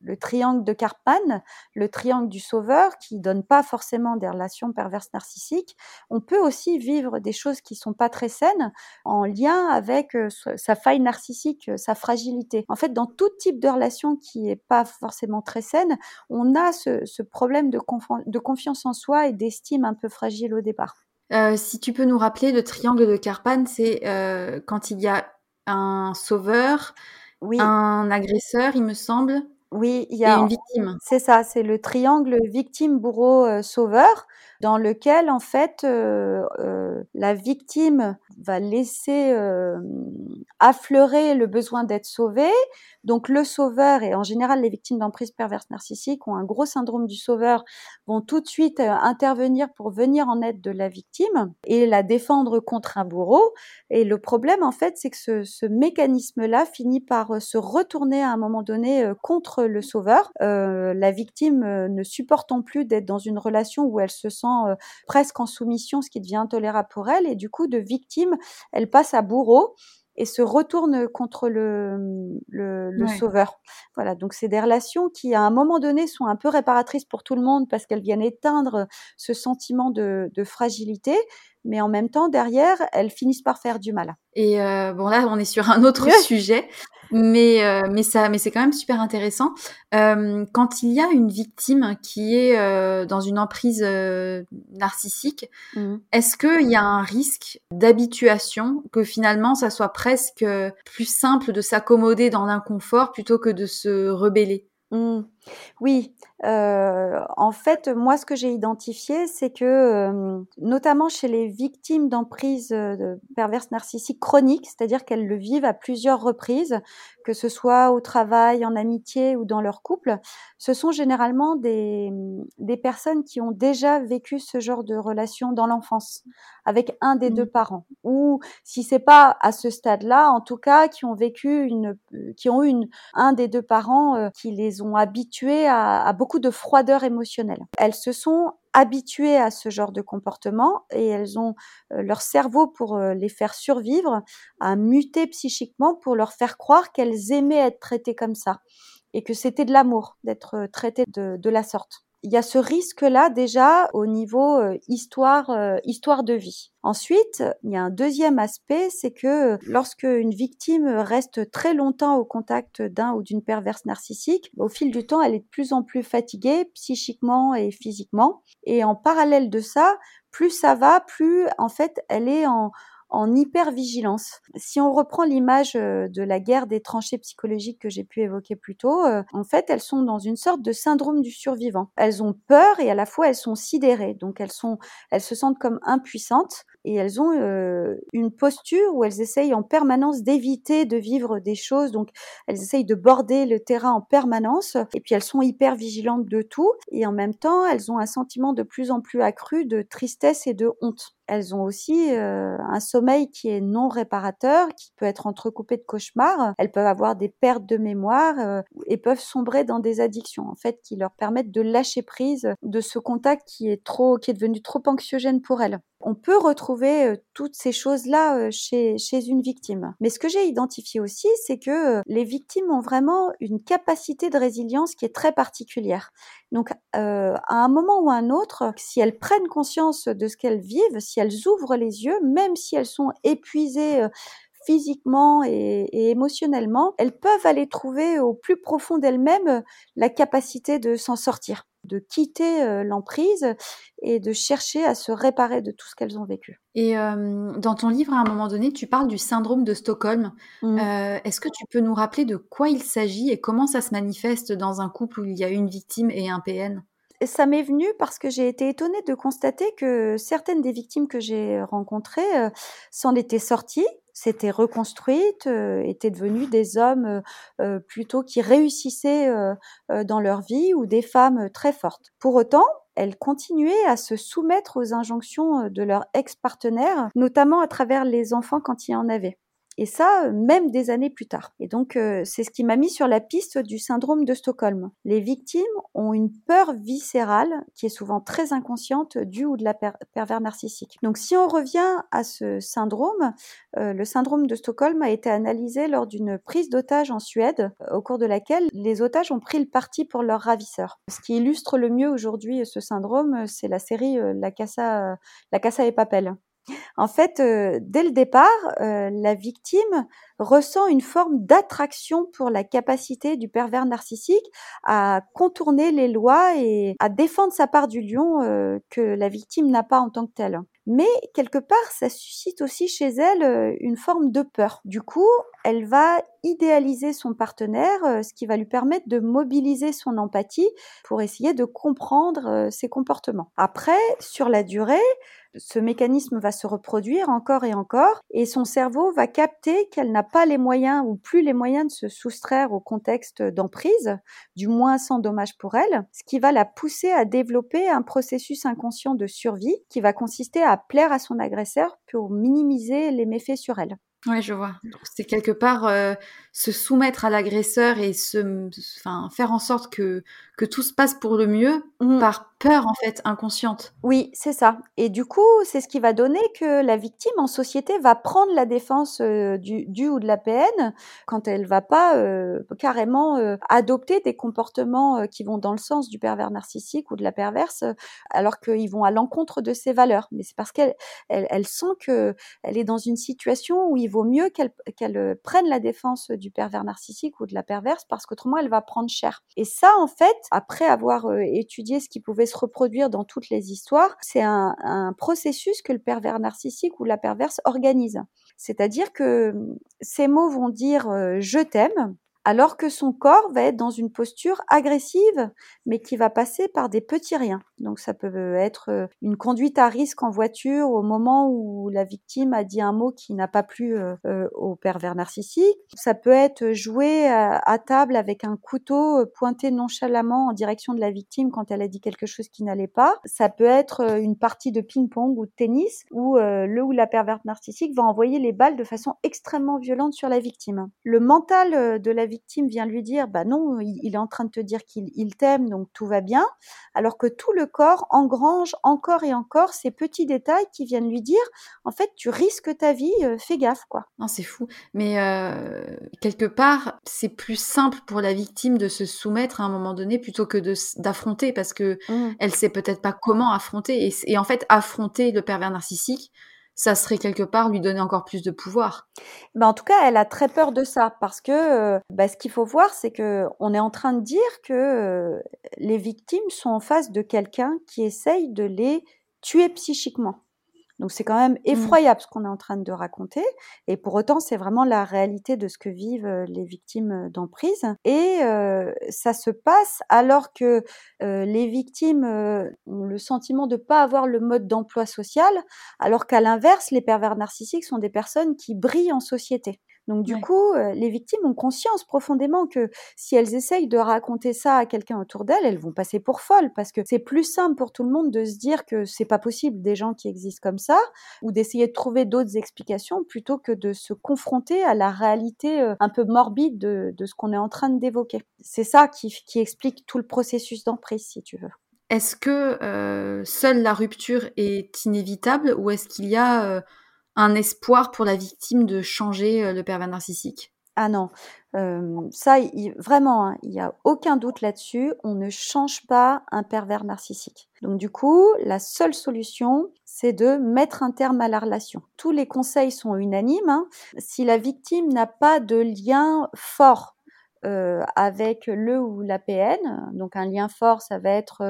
le triangle de Karpman, le triangle du sauveur, qui donne pas forcément des relations perverses narcissiques, on peut aussi vivre des choses qui sont pas très saines en lien avec euh, sa faille narcissique, euh, sa fragilité. En fait, dans tout type de relation qui est pas forcément très saine, a ce, problème de, confiance en soi et d'estime un peu fragile au départ. Euh, si tu peux nous rappeler, le triangle de Carpan, c'est quand il y a un sauveur, un agresseur, il me semble, oui, il y a une victime. C'est ça, c'est le triangle victime bourreau sauveur dans lequel en fait la victime va laisser affleurer le besoin d'être sauvée donc le sauveur, et en général les victimes d'emprise perverse narcissique ont un gros syndrome du sauveur, vont tout de suite euh, intervenir pour venir en aide de la victime et la défendre contre un bourreau. Et le problème en fait, c'est que ce, ce mécanisme-là finit par euh, se retourner à un moment donné euh, le sauveur. Euh, la victime ne supportant plus d'être dans une relation où elle se sent presque en soumission, ce qui devient intolérable pour elle, et du coup de victime, elle passe à bourreau et se retourne contre le, le, le sauveur. Voilà, donc c'est des relations qui, à un moment donné, sont un peu réparatrices pour tout le monde parce qu'elles viennent éteindre ce sentiment de, de fragilité, mais en même temps, derrière, elles finissent par faire du mal. Et euh, bon, là, on est sur un autre sujet, mais euh, mais ça, mais c'est quand même super intéressant. Euh, quand il y a une victime qui est dans une emprise narcissique, mmh. est-ce qu'il y a un risque d'habituation que finalement, ça soit presque plus simple de s'accommoder dans l'inconfort plutôt que de se rebeller? Mmh. Oui, euh, en fait, moi, ce que j'ai identifié, c'est que, euh, notamment chez les victimes d'emprise euh, de perverse narcissique chronique, c'est-à-dire qu'elles le vivent à plusieurs reprises, que ce soit au travail, en amitié ou dans leur couple, ce sont généralement des, des personnes qui ont déjà vécu ce genre de relation dans l'enfance avec un des deux mmh. parents, ou si c'est pas à ce stade-là, en tout cas, qui ont vécu une, qui ont eu une, un des deux parents qui les ont habitués à, beaucoup de froideur émotionnelle. Elles se sont habituées à ce genre de comportement et elles ont euh, leur cerveau pour euh, les faire survivre à muter psychiquement pour leur faire croire qu'elles aimaient être traitées comme ça et que c'était de l'amour d'être euh, traitées de la sorte il y a ce risque-là déjà au niveau euh, histoire, euh, histoire de vie. Ensuite, il y a un deuxième aspect, c'est que lorsque une victime reste très longtemps au contact d'un ou d'une perverse narcissique, au fil du temps, elle est de plus en plus fatiguée psychiquement et physiquement. Et en parallèle de ça, plus ça va, plus en fait, elle est en, en hypervigilance. Si on reprend l'image euh, de la guerre des tranchées psychologiques que j'ai pu évoquer plus tôt, euh, en fait, elles sont dans une sorte de syndrome du survivant. Elles ont peur et à la fois elles sont sidérées. Donc elles elles se sentent comme impuissantes et elles ont euh, une posture où elles essayent en permanence d'éviter de vivre des choses. Donc elles essayent de border le terrain en permanence et puis elles sont hyper vigilantes de tout et en même temps elles ont un sentiment de plus en plus accru de tristesse et de honte. Elles ont aussi euh, un sommeil qui est non réparateur, qui peut être entrecoupé de cauchemars. Elles peuvent avoir des pertes de mémoire euh, et peuvent sombrer dans des addictions, en fait, qui leur permettent de lâcher prise de ce contact qui est trop, qui est devenu trop anxiogène pour elles. On peut retrouver toutes ces choses-là chez, chez une victime. Mais ce que j'ai identifié aussi, c'est que les victimes ont vraiment une capacité de résilience qui est très particulière. Donc, à un moment ou à un autre, si elles prennent conscience de ce qu'elles vivent, si elles ouvrent les yeux, même si elles sont épuisées physiquement et, émotionnellement, elles peuvent aller trouver au plus profond d'elles-mêmes la capacité de s'en sortir, de quitter l'emprise et de chercher à se réparer de tout ce qu'elles ont vécu. Et euh, dans ton livre, à un moment donné, tu parles du syndrome de Stockholm. Mmh. Euh, est-ce que tu peux nous rappeler de quoi il s'agit et comment ça se manifeste dans un couple où il y a une victime et un PN ça m'est venu parce que j'ai été étonnée de constater que certaines des victimes que j'ai rencontrées s'en étaient sorties s'étaient reconstruites, euh, étaient devenues des hommes euh, euh, plutôt qui réussissaient dans leur vie ou des femmes très fortes. Pour autant, elles continuaient à se soumettre aux injonctions de leur ex-partenaire, notamment à travers les enfants quand il y en avait. Et ça, même des années plus tard. Et donc, c'est ce qui m'a mis sur la piste du syndrome de Stockholm. Les victimes ont une peur viscérale qui est souvent très inconsciente du ou de la pervers narcissique. Donc, si on revient à ce syndrome, le syndrome de Stockholm a été analysé lors d'une prise d'otage en Suède, au cours de laquelle les otages ont pris le parti pour leur ravisseur. Ce qui illustre le mieux aujourd'hui ce syndrome, c'est la série La Casa, la Casa et Papel. En fait, euh, dès le départ, euh, la victime ressent une forme d'attraction pour la capacité du pervers narcissique à contourner les lois et à défendre sa part du lion euh, que la victime n'a pas en tant que telle. Mais quelque part, ça suscite aussi chez elle une forme de peur. Du coup, elle va idéaliser son partenaire, ce qui va lui permettre de mobiliser son empathie pour essayer de comprendre ses comportements. Après, sur la durée, ce mécanisme va se reproduire encore et encore et son cerveau va capter qu'elle n'a pas les moyens ou plus les moyens de se soustraire au contexte d'emprise, du moins sans dommage pour elle, ce qui va la pousser à développer un processus inconscient de survie qui va consister à plaire à son agresseur pour minimiser les méfaits sur elle. Oui, je vois. C'est quelque part euh, se soumettre à l'agresseur et se, faire en sorte que, que tout se passe pour le mieux mmh. par peur en fait inconsciente. Oui, c'est ça. Et du coup, c'est ce qui va donner que la victime en société va prendre la défense euh, du, du, ou de la PN quand elle va pas euh, carrément adopter des comportements qui vont dans le sens du pervers narcissique ou de la perverse, alors qu'ils vont à l'encontre de ses valeurs. Mais c'est parce qu'elle elle, elle sent que elle est dans une situation où il vaut mieux qu'elle euh, prenne la défense du pervers narcissique ou de la perverse parce qu'autrement elle va prendre cher. Et ça, en fait, après avoir euh, étudié ce qui pouvait se reproduire dans toutes les histoires, c'est un, processus que le pervers narcissique ou la perverse organise. C'est-à-dire que hum, ces mots vont dire euh, je t'aime, alors que son corps va être dans une posture agressive, mais qui va passer par des petits riens. Donc ça peut être euh, une conduite à risque en voiture au moment où la victime a dit un mot qui n'a pas plu euh, euh, au pervers narcissique. Ça peut être jouer à, table avec un couteau pointé nonchalamment en direction de la victime quand elle a dit quelque chose qui n'allait pas. Ça peut être une partie de ping-pong ou de tennis où le ou la pervers narcissique va envoyer les balles de façon extrêmement violente sur la victime. Le mental de la victime vient lui dire bah non, il, est en train de te dire qu'il t'aime donc tout va bien, alors que tout le corps engrange encore et encore ces petits détails qui viennent lui dire en fait tu risques ta vie, euh, fais gaffe quoi. Non c'est fou, mais euh, quelque part c'est plus simple pour la victime de se soumettre à un moment donné plutôt que d'affronter parce que mmh. elle sait peut-être pas comment affronter et, et en fait affronter le pervers narcissique ça serait quelque part lui donner encore plus de pouvoir. Ben en tout cas, elle a très peur de ça parce que euh, bah, ce qu'il faut voir, c'est que on est en train de dire que euh, les victimes sont en face de quelqu'un qui essaye de les tuer psychiquement. Donc c'est quand même mmh. effroyable ce qu'on est en train de raconter. Et pour autant, c'est vraiment la réalité de ce que vivent euh, les victimes euh, d'emprise. Et euh, ça se passe alors que les victimes ont le sentiment de ne pas avoir le mode d'emploi social, alors qu'à l'inverse, les pervers narcissiques sont des personnes qui brillent en société. Donc du coup, euh, les victimes ont conscience profondément que si elles essayent de raconter ça à quelqu'un autour d'elles, elles vont passer pour folles parce que c'est plus simple pour tout le monde de se dire que c'est pas possible des gens qui existent comme ça ou d'essayer de trouver d'autres explications plutôt que de se confronter à la réalité euh, un peu morbide de, ce qu'on est en train d'évoquer. C'est ça qui, qui explique tout le processus d'emprise, si tu veux. est-ce que seule la rupture est inévitable ou est-ce qu'il y a un espoir pour la victime de changer le pervers narcissique? Ah non, ça, vraiment, hein, il n'y a aucun doute là-dessus. On ne change pas un pervers narcissique. Donc du coup, la seule solution, c'est de mettre un terme à la relation. Tous les conseils sont unanimes. Hein. Si la victime n'a pas de lien fort avec le ou la PN. Donc un lien fort, ça va être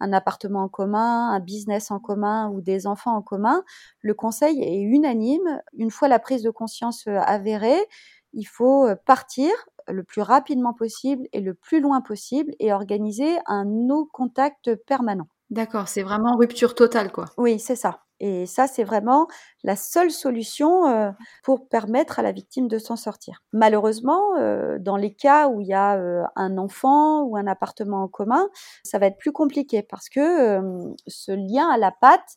un appartement en commun, un business en commun ou des enfants en commun. Le conseil est unanime. Une fois la prise de conscience avérée, il faut partir le plus rapidement possible et le plus loin possible et organiser un no contact permanent. D'accord, c'est vraiment rupture totale, quoi. Oui, c'est ça. Et ça, c'est vraiment la seule solution euh, pour permettre à la victime de s'en sortir. Malheureusement, euh, dans les cas où il y a euh, un enfant ou un appartement en commun, ça va être plus compliqué parce que ce lien à la patte,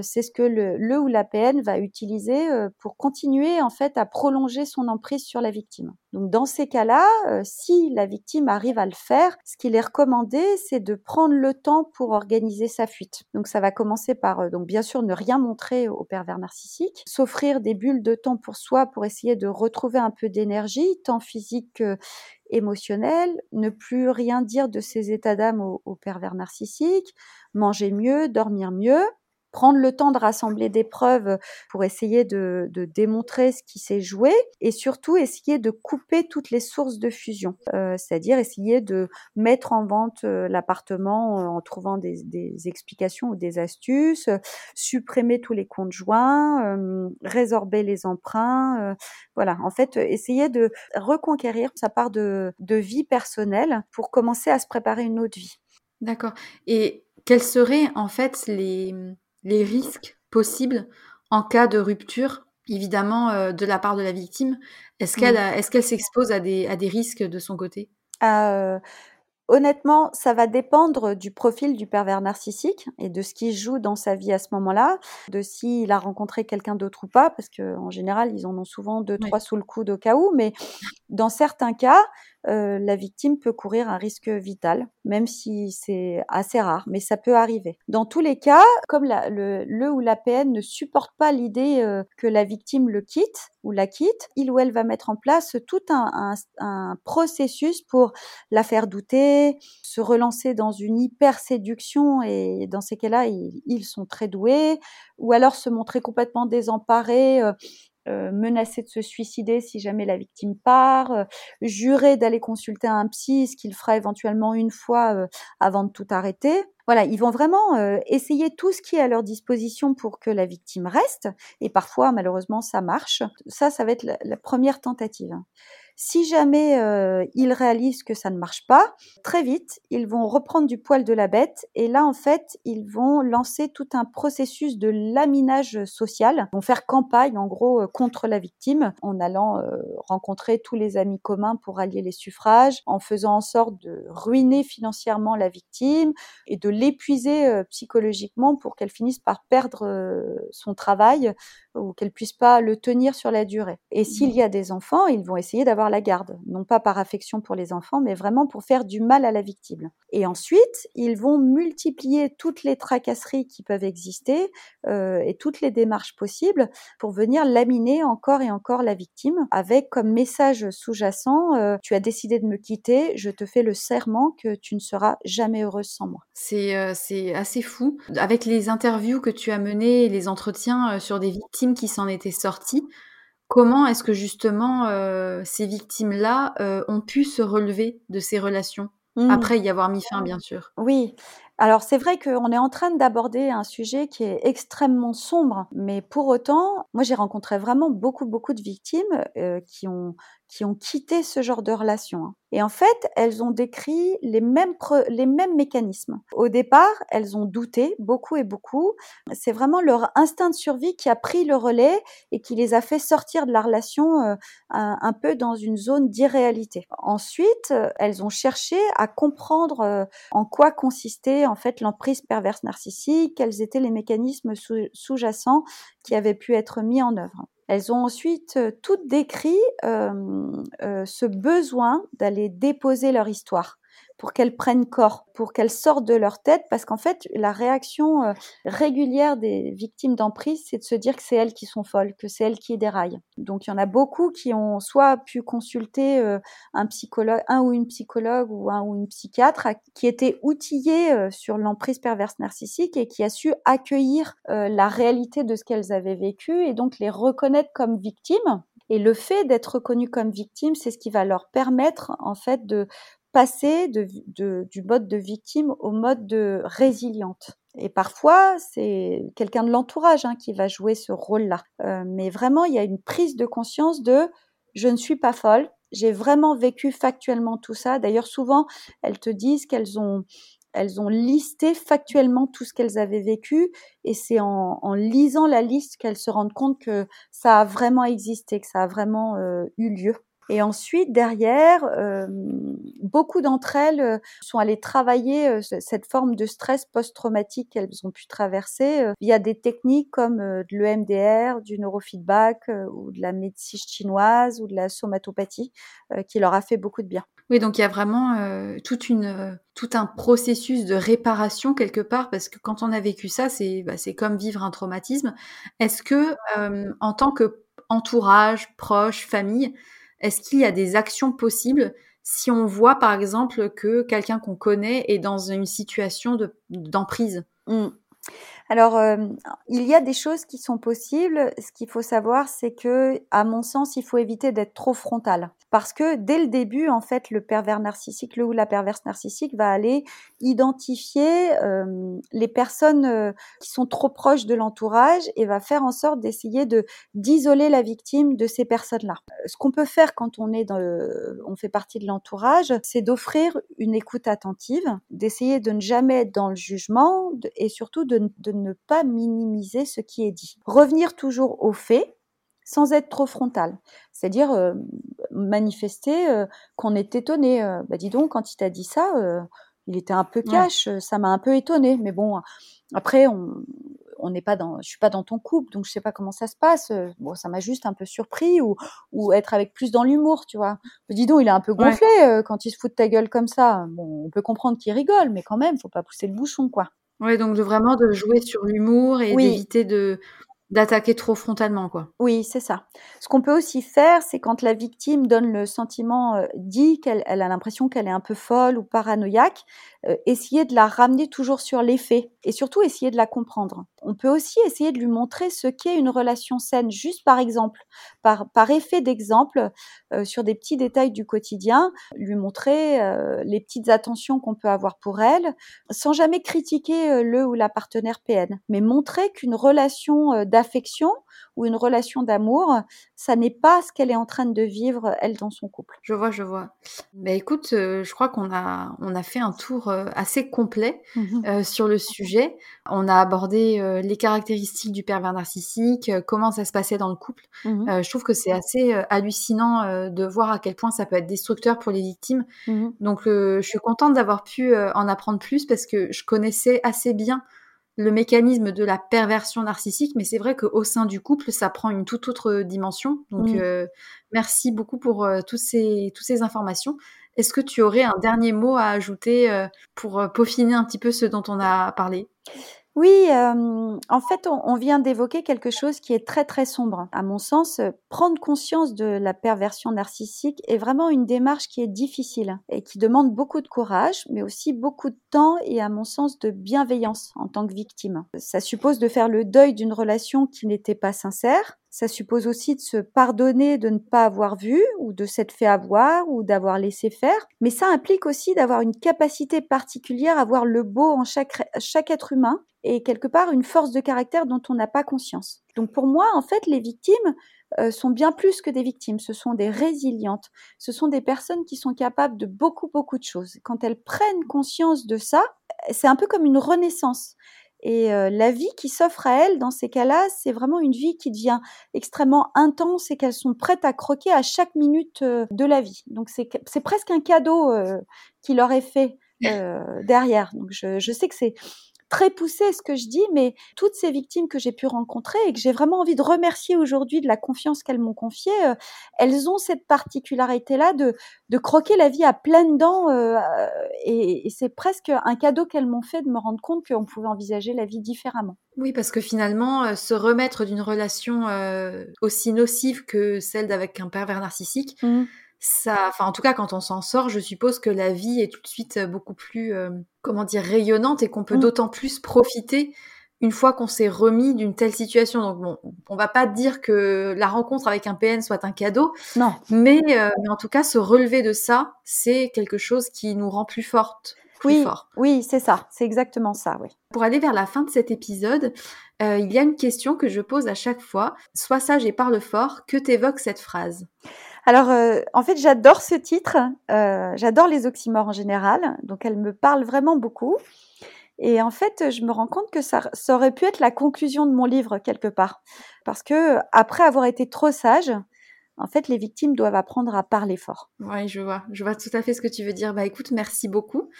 c'est ce que le, le, ou la PN va utiliser pour continuer en fait à prolonger son emprise sur la victime. Donc dans ces cas-là, si la victime arrive à le faire, ce qu'il est recommandé, c'est de prendre le temps pour organiser sa fuite. Donc ça va commencer par donc bien sûr ne rien montrer au pervers narcissique, s'offrir des bulles de temps pour soi pour essayer de retrouver un peu d'énergie, tant physique que émotionnel, ne plus rien dire de ses états d'âme au pervers narcissique, manger mieux, dormir mieux, prendre le temps de rassembler des preuves pour essayer de, démontrer ce qui s'est joué et surtout essayer de couper toutes les sources de fusion, euh, c'est-à-dire essayer de mettre en vente euh, l'appartement euh, en trouvant des, explications ou des astuces, supprimer tous les comptes joints, résorber les emprunts, voilà, en fait, essayer de reconquérir sa part de, de vie personnelle pour commencer à se préparer une autre vie. D'accord. Et quels seraient en fait les, les risques possibles en cas de rupture, évidemment, euh, de la part de la victime. Est-ce qu'elle est qu'elle s'expose à des, à des risques de son côté? Euh, Honnêtement, ça va dépendre du profil du pervers narcissique et de ce qu'il joue dans sa vie à ce moment-là, de s'il a rencontré quelqu'un d'autre ou pas, parce qu'en général, ils en ont souvent deux, trois sous le coude au cas où, mais dans certains cas, euh, la victime peut courir un risque vital, même si c'est assez rare, mais ça peut arriver. Dans tous les cas, comme le, ou la PN ne supporte pas l'idée euh, que la victime le quitte ou la quitte, il ou elle va mettre en place tout un, processus pour la faire douter, se relancer dans une hyper séduction et dans ces cas-là, ils, sont très doués, ou alors se montrer complètement désemparés. Euh, euh, menacer de se suicider si jamais la victime part, euh, jurer d'aller consulter un psy, ce qu'il fera éventuellement une fois euh, avant de tout arrêter. Voilà, ils vont vraiment essayer tout ce qui est à leur disposition pour que la victime reste, et parfois malheureusement ça marche. Ça, ça va être la première tentative. Si jamais euh, ils réalisent que ça ne marche pas, très vite, ils vont reprendre du poil de la bête et là, en fait, ils vont lancer tout un processus de laminage social. Ils vont faire campagne, en gros, euh, contre la victime en allant euh, rencontrer tous les amis communs pour allier les suffrages, en faisant en sorte de ruiner financièrement la victime et de l'épuiser psychologiquement pour qu'elle finisse par perdre son travail ou qu'elle puisse pas le tenir sur la durée. Et s'il y a des enfants, ils vont essayer d'avoir la garde, non pas par affection pour les enfants, mais vraiment pour faire du mal à la victime. Et ensuite, ils vont multiplier toutes les tracasseries qui peuvent exister euh, et toutes les démarches possibles pour venir laminer encore et encore la victime avec comme message sous-jacent euh, tu as décidé de me quitter, je te fais le serment que tu ne seras jamais heureuse sans moi. C'est euh, c'est assez fou. Avec les interviews que tu as menées, les entretiens sur des victimes qui s'en étaient sorties, Comment est-ce que justement euh, ces victimes-là euh, ont pu se relever de ces relations? Mmh. après y avoir mis fin, bien sûr Oui. Alors c'est vrai qu'on est en train d'aborder un sujet qui est extrêmement sombre, mais pour autant, moi j'ai rencontré vraiment beaucoup beaucoup de victimes euh, qui ont qui ont quitté ce genre de relation. Hein. Et en fait, elles ont décrit les mêmes, les mêmes mécanismes. Au départ, elles ont douté beaucoup et beaucoup. C'est vraiment leur instinct de survie qui a pris le relais et qui les a fait sortir de la relation euh, un, peu dans une zone d'irréalité. Ensuite, elles ont cherché à comprendre euh, en quoi consistait en fait l'emprise perverse narcissique, quels étaient les mécanismes sous-jacents qui avaient pu être mis en œuvre. Elles ont ensuite euh, toutes décrit euh, euh, ce besoin d'aller déposer leur histoire pour qu'elles prennent corps, pour qu'elles sortent de leur tête, parce qu'en fait, la réaction euh, régulière des victimes d'emprise, c'est de se dire que c'est elles qui sont folles, que c'est elles qui déraillent. Donc il y en a beaucoup qui ont soit pu consulter euh, un psychologue, un ou une psychologue ou un ou une psychiatre qui était outillé euh, sur l'emprise perverse narcissique et qui a su accueillir la réalité de ce qu'elles avaient vécu et donc les reconnaître comme victimes et le fait d'être reconnu comme victime, c'est ce qui va leur permettre en fait de passer du mode de victime au mode de résiliente. Et parfois, c'est quelqu'un de l'entourage hein, qui va jouer ce rôle-là. Euh, mais vraiment, il y a une prise de conscience de je ne suis pas folle, j'ai vraiment vécu factuellement tout ça. D'ailleurs, souvent, elles te disent qu'elles ont elles ont listé factuellement tout ce qu'elles avaient vécu et c'est en, lisant la liste qu'elles se rendent compte que ça a vraiment existé, que ça a vraiment euh, eu lieu. Et ensuite, derrière, euh, beaucoup d'entre elles euh, sont allées travailler cette forme de stress post-traumatique qu'elles ont pu traverser via des techniques comme de l'EMDR, du neurofeedback ou de la médecine chinoise ou de la somatopathie qui leur a fait beaucoup de bien. Oui, donc il y a vraiment euh, toute une, euh, tout un processus de réparation quelque part, parce que quand on a vécu ça, c'est bah, comme vivre un traumatisme. Est-ce que, euh, en tant que entourage, proche, famille, est-ce qu'il y a des actions possibles si on voit par exemple que quelqu'un qu'on connaît est dans une situation d'emprise? Mmh. Alors, euh, il y a des choses qui sont possibles. Ce qu'il faut savoir, c'est que, à mon sens, il faut éviter d'être trop frontal. Parce que dès le début, en fait, le pervers narcissique, le ou la perverse narcissique va aller identifier euh, les personnes euh, qui sont trop proches de l'entourage et va faire en sorte d'essayer de d'isoler la victime de ces personnes-là. Ce qu'on peut faire quand on est dans on fait partie de l'entourage, c'est d'offrir une écoute attentive, d'essayer de ne jamais être dans le jugement et surtout de, de ne pas minimiser ce qui est dit. Revenir toujours aux faits sans être trop frontal. C'est-à-dire euh, manifester euh, qu'on est étonné. Euh, bah dis donc, quand il t'a dit ça, il était un peu cash, ça m'a un peu étonné. Mais bon, après, on, on n'est pas dans, je suis pas dans ton couple, donc je sais pas comment ça se passe. Bon, ça m'a juste un peu surpris ou, ou être avec plus dans l'humour, tu vois. dis donc, il est un peu gonflé quand il se fout de ta gueule comme ça. Bon, on peut comprendre qu'il rigole, mais quand même, faut pas pousser le bouchon, quoi. Oui, donc de vraiment de jouer sur l'humour et d'éviter de D'attaquer trop frontalement, quoi. Oui, c'est ça. Ce qu'on peut aussi faire, c'est quand la victime donne le sentiment, euh, dit qu'elle elle a l'impression qu'elle est un peu folle ou paranoïaque, euh, essayer de la ramener toujours sur les faits et surtout essayer de la comprendre. On peut aussi essayer de lui montrer ce qu'est une relation saine, juste par exemple, par, par effet d'exemple, euh, sur des petits détails du quotidien, lui montrer les petites attentions qu'on peut avoir pour elle, sans jamais critiquer le ou la partenaire PN, mais montrer qu'une relation d'affection ou une relation d'amour, ça n'est pas ce qu'elle est en train de vivre elle dans son couple. Je vois, je vois. Mais écoute, euh, je crois qu'on a on a fait un tour euh, assez complet mmh euh, sur le sujet. On a abordé les caractéristiques du pervers narcissique, comment ça se passait dans le couple. Mmh je trouve que c'est assez hallucinant de voir à quel point ça peut être destructeur pour les victimes. Mmh Donc je suis contente d'avoir pu en apprendre plus parce que je connaissais assez bien le mécanisme de la perversion narcissique, mais c'est vrai qu'au sein du couple, ça prend une toute autre dimension. Donc, mm. euh, merci beaucoup pour euh, tous ces, toutes ces informations. Est-ce que tu aurais un dernier mot à ajouter euh, pour peaufiner un petit peu ce dont on a parlé? Oui, en fait, on, vient d'évoquer quelque chose qui est très très sombre. À mon sens, prendre conscience de la perversion narcissique est vraiment une démarche qui est difficile et qui demande beaucoup de courage, mais aussi beaucoup de temps et à mon sens de bienveillance en tant que victime. Ça suppose de faire le deuil d'une relation qui n'était pas sincère, ça suppose aussi de se pardonner de ne pas avoir vu ou de s'être fait avoir ou d'avoir laissé faire. Mais ça implique aussi d'avoir une capacité particulière à voir le beau en chaque, chaque être humain et quelque part une force de caractère dont on n'a pas conscience. Donc pour moi, en fait, les victimes euh, sont bien plus que des victimes. Ce sont des résilientes. Ce sont des personnes qui sont capables de beaucoup, beaucoup de choses. Quand elles prennent conscience de ça, c'est un peu comme une renaissance. Et euh, la vie qui s'offre à elles dans ces cas-là, c'est vraiment une vie qui devient extrêmement intense et qu'elles sont prêtes à croquer à chaque minute euh, de la vie. Donc c'est presque un cadeau euh, qui leur est fait derrière. Donc je, je sais que c'est très poussé ce que je dis, mais toutes ces victimes que j'ai pu rencontrer et que j'ai vraiment envie de remercier aujourd'hui de la confiance qu'elles m'ont confiée, euh, elles ont cette particularité-là de, de croquer la vie à pleines dents euh, et, et c'est presque un cadeau qu'elles m'ont fait de me rendre compte qu'on pouvait envisager la vie différemment. Oui, parce que finalement, euh, se remettre d'une relation euh, aussi nocive que celle d'avec un pervers narcissique, mmh. Ça, enfin en tout cas quand on s'en sort, je suppose que la vie est tout de suite beaucoup plus, comment dire, rayonnante et qu'on peut mmh. d'autant plus profiter une fois qu'on s'est remis d'une telle situation. Donc bon, on va pas dire que la rencontre avec un PN soit un cadeau, non, mais, euh, mais en tout cas se relever de ça, c'est quelque chose qui nous rend plus fortes. Plus oui, fort. oui, c'est ça, c'est exactement ça, oui. Pour aller vers la fin de cet épisode, euh, il y a une question que je pose à chaque fois. Sois sage et parle fort. Que t'évoque cette phrase? Alors, euh, en fait, j'adore ce titre. Euh, j'adore les oxymores en général. Donc, elle me parle vraiment beaucoup. Et en fait, je me rends compte que ça, ça, aurait pu être la conclusion de mon livre quelque part. Parce que après avoir été trop sage, en fait, les victimes doivent apprendre à parler fort. Oui, je vois. Je vois tout à fait ce que tu veux dire. Bah écoute, merci beaucoup.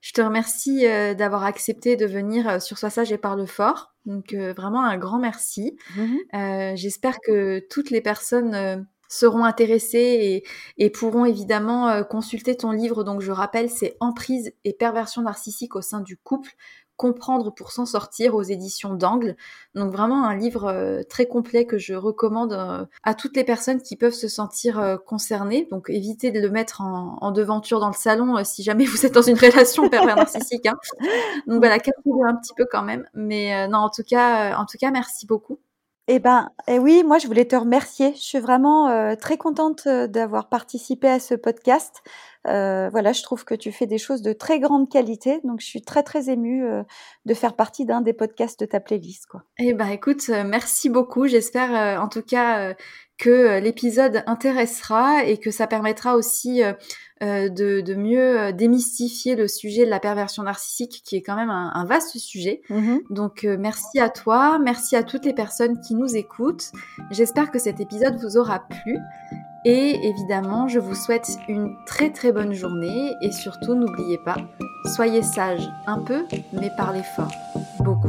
Je te remercie euh, d'avoir accepté de venir euh, sur Sois sage et parle fort. Donc euh, vraiment un grand merci. Mmh j'espère que toutes les personnes seront intéressés et, et pourront évidemment euh, consulter ton livre. Donc je rappelle, c'est Emprise et perversion narcissique au sein du couple, comprendre pour s'en sortir aux éditions d'Angle. Donc vraiment un livre euh, très complet que je recommande euh, à toutes les personnes qui peuvent se sentir concernées. Donc évitez de le mettre en, en devanture dans le salon si jamais vous êtes dans une relation pervers narcissique. Hein. Donc voilà, captez-le un petit peu quand même. Mais non, en tout cas, en tout cas, merci beaucoup. Eh ben, eh oui, moi je voulais te remercier. Je suis vraiment euh, très contente euh, d'avoir participé à ce podcast. Euh, voilà, je trouve que tu fais des choses de très grande qualité, donc je suis très très émue de faire partie d'un des podcasts de ta playlist. Quoi. Eh ben, écoute, merci beaucoup. J'espère en tout cas que l'épisode intéressera et que ça permettra aussi euh, de, de, mieux euh, démystifier le sujet de la perversion narcissique, qui est quand même un, un vaste sujet. Mm-hmm. Donc euh, merci à toi, merci à toutes les personnes qui nous écoutent. J'espère que cet épisode vous aura plu. Et évidemment, je vous souhaite une très très bonne journée et surtout n'oubliez pas, soyez sages un peu, mais parlez fort, beaucoup.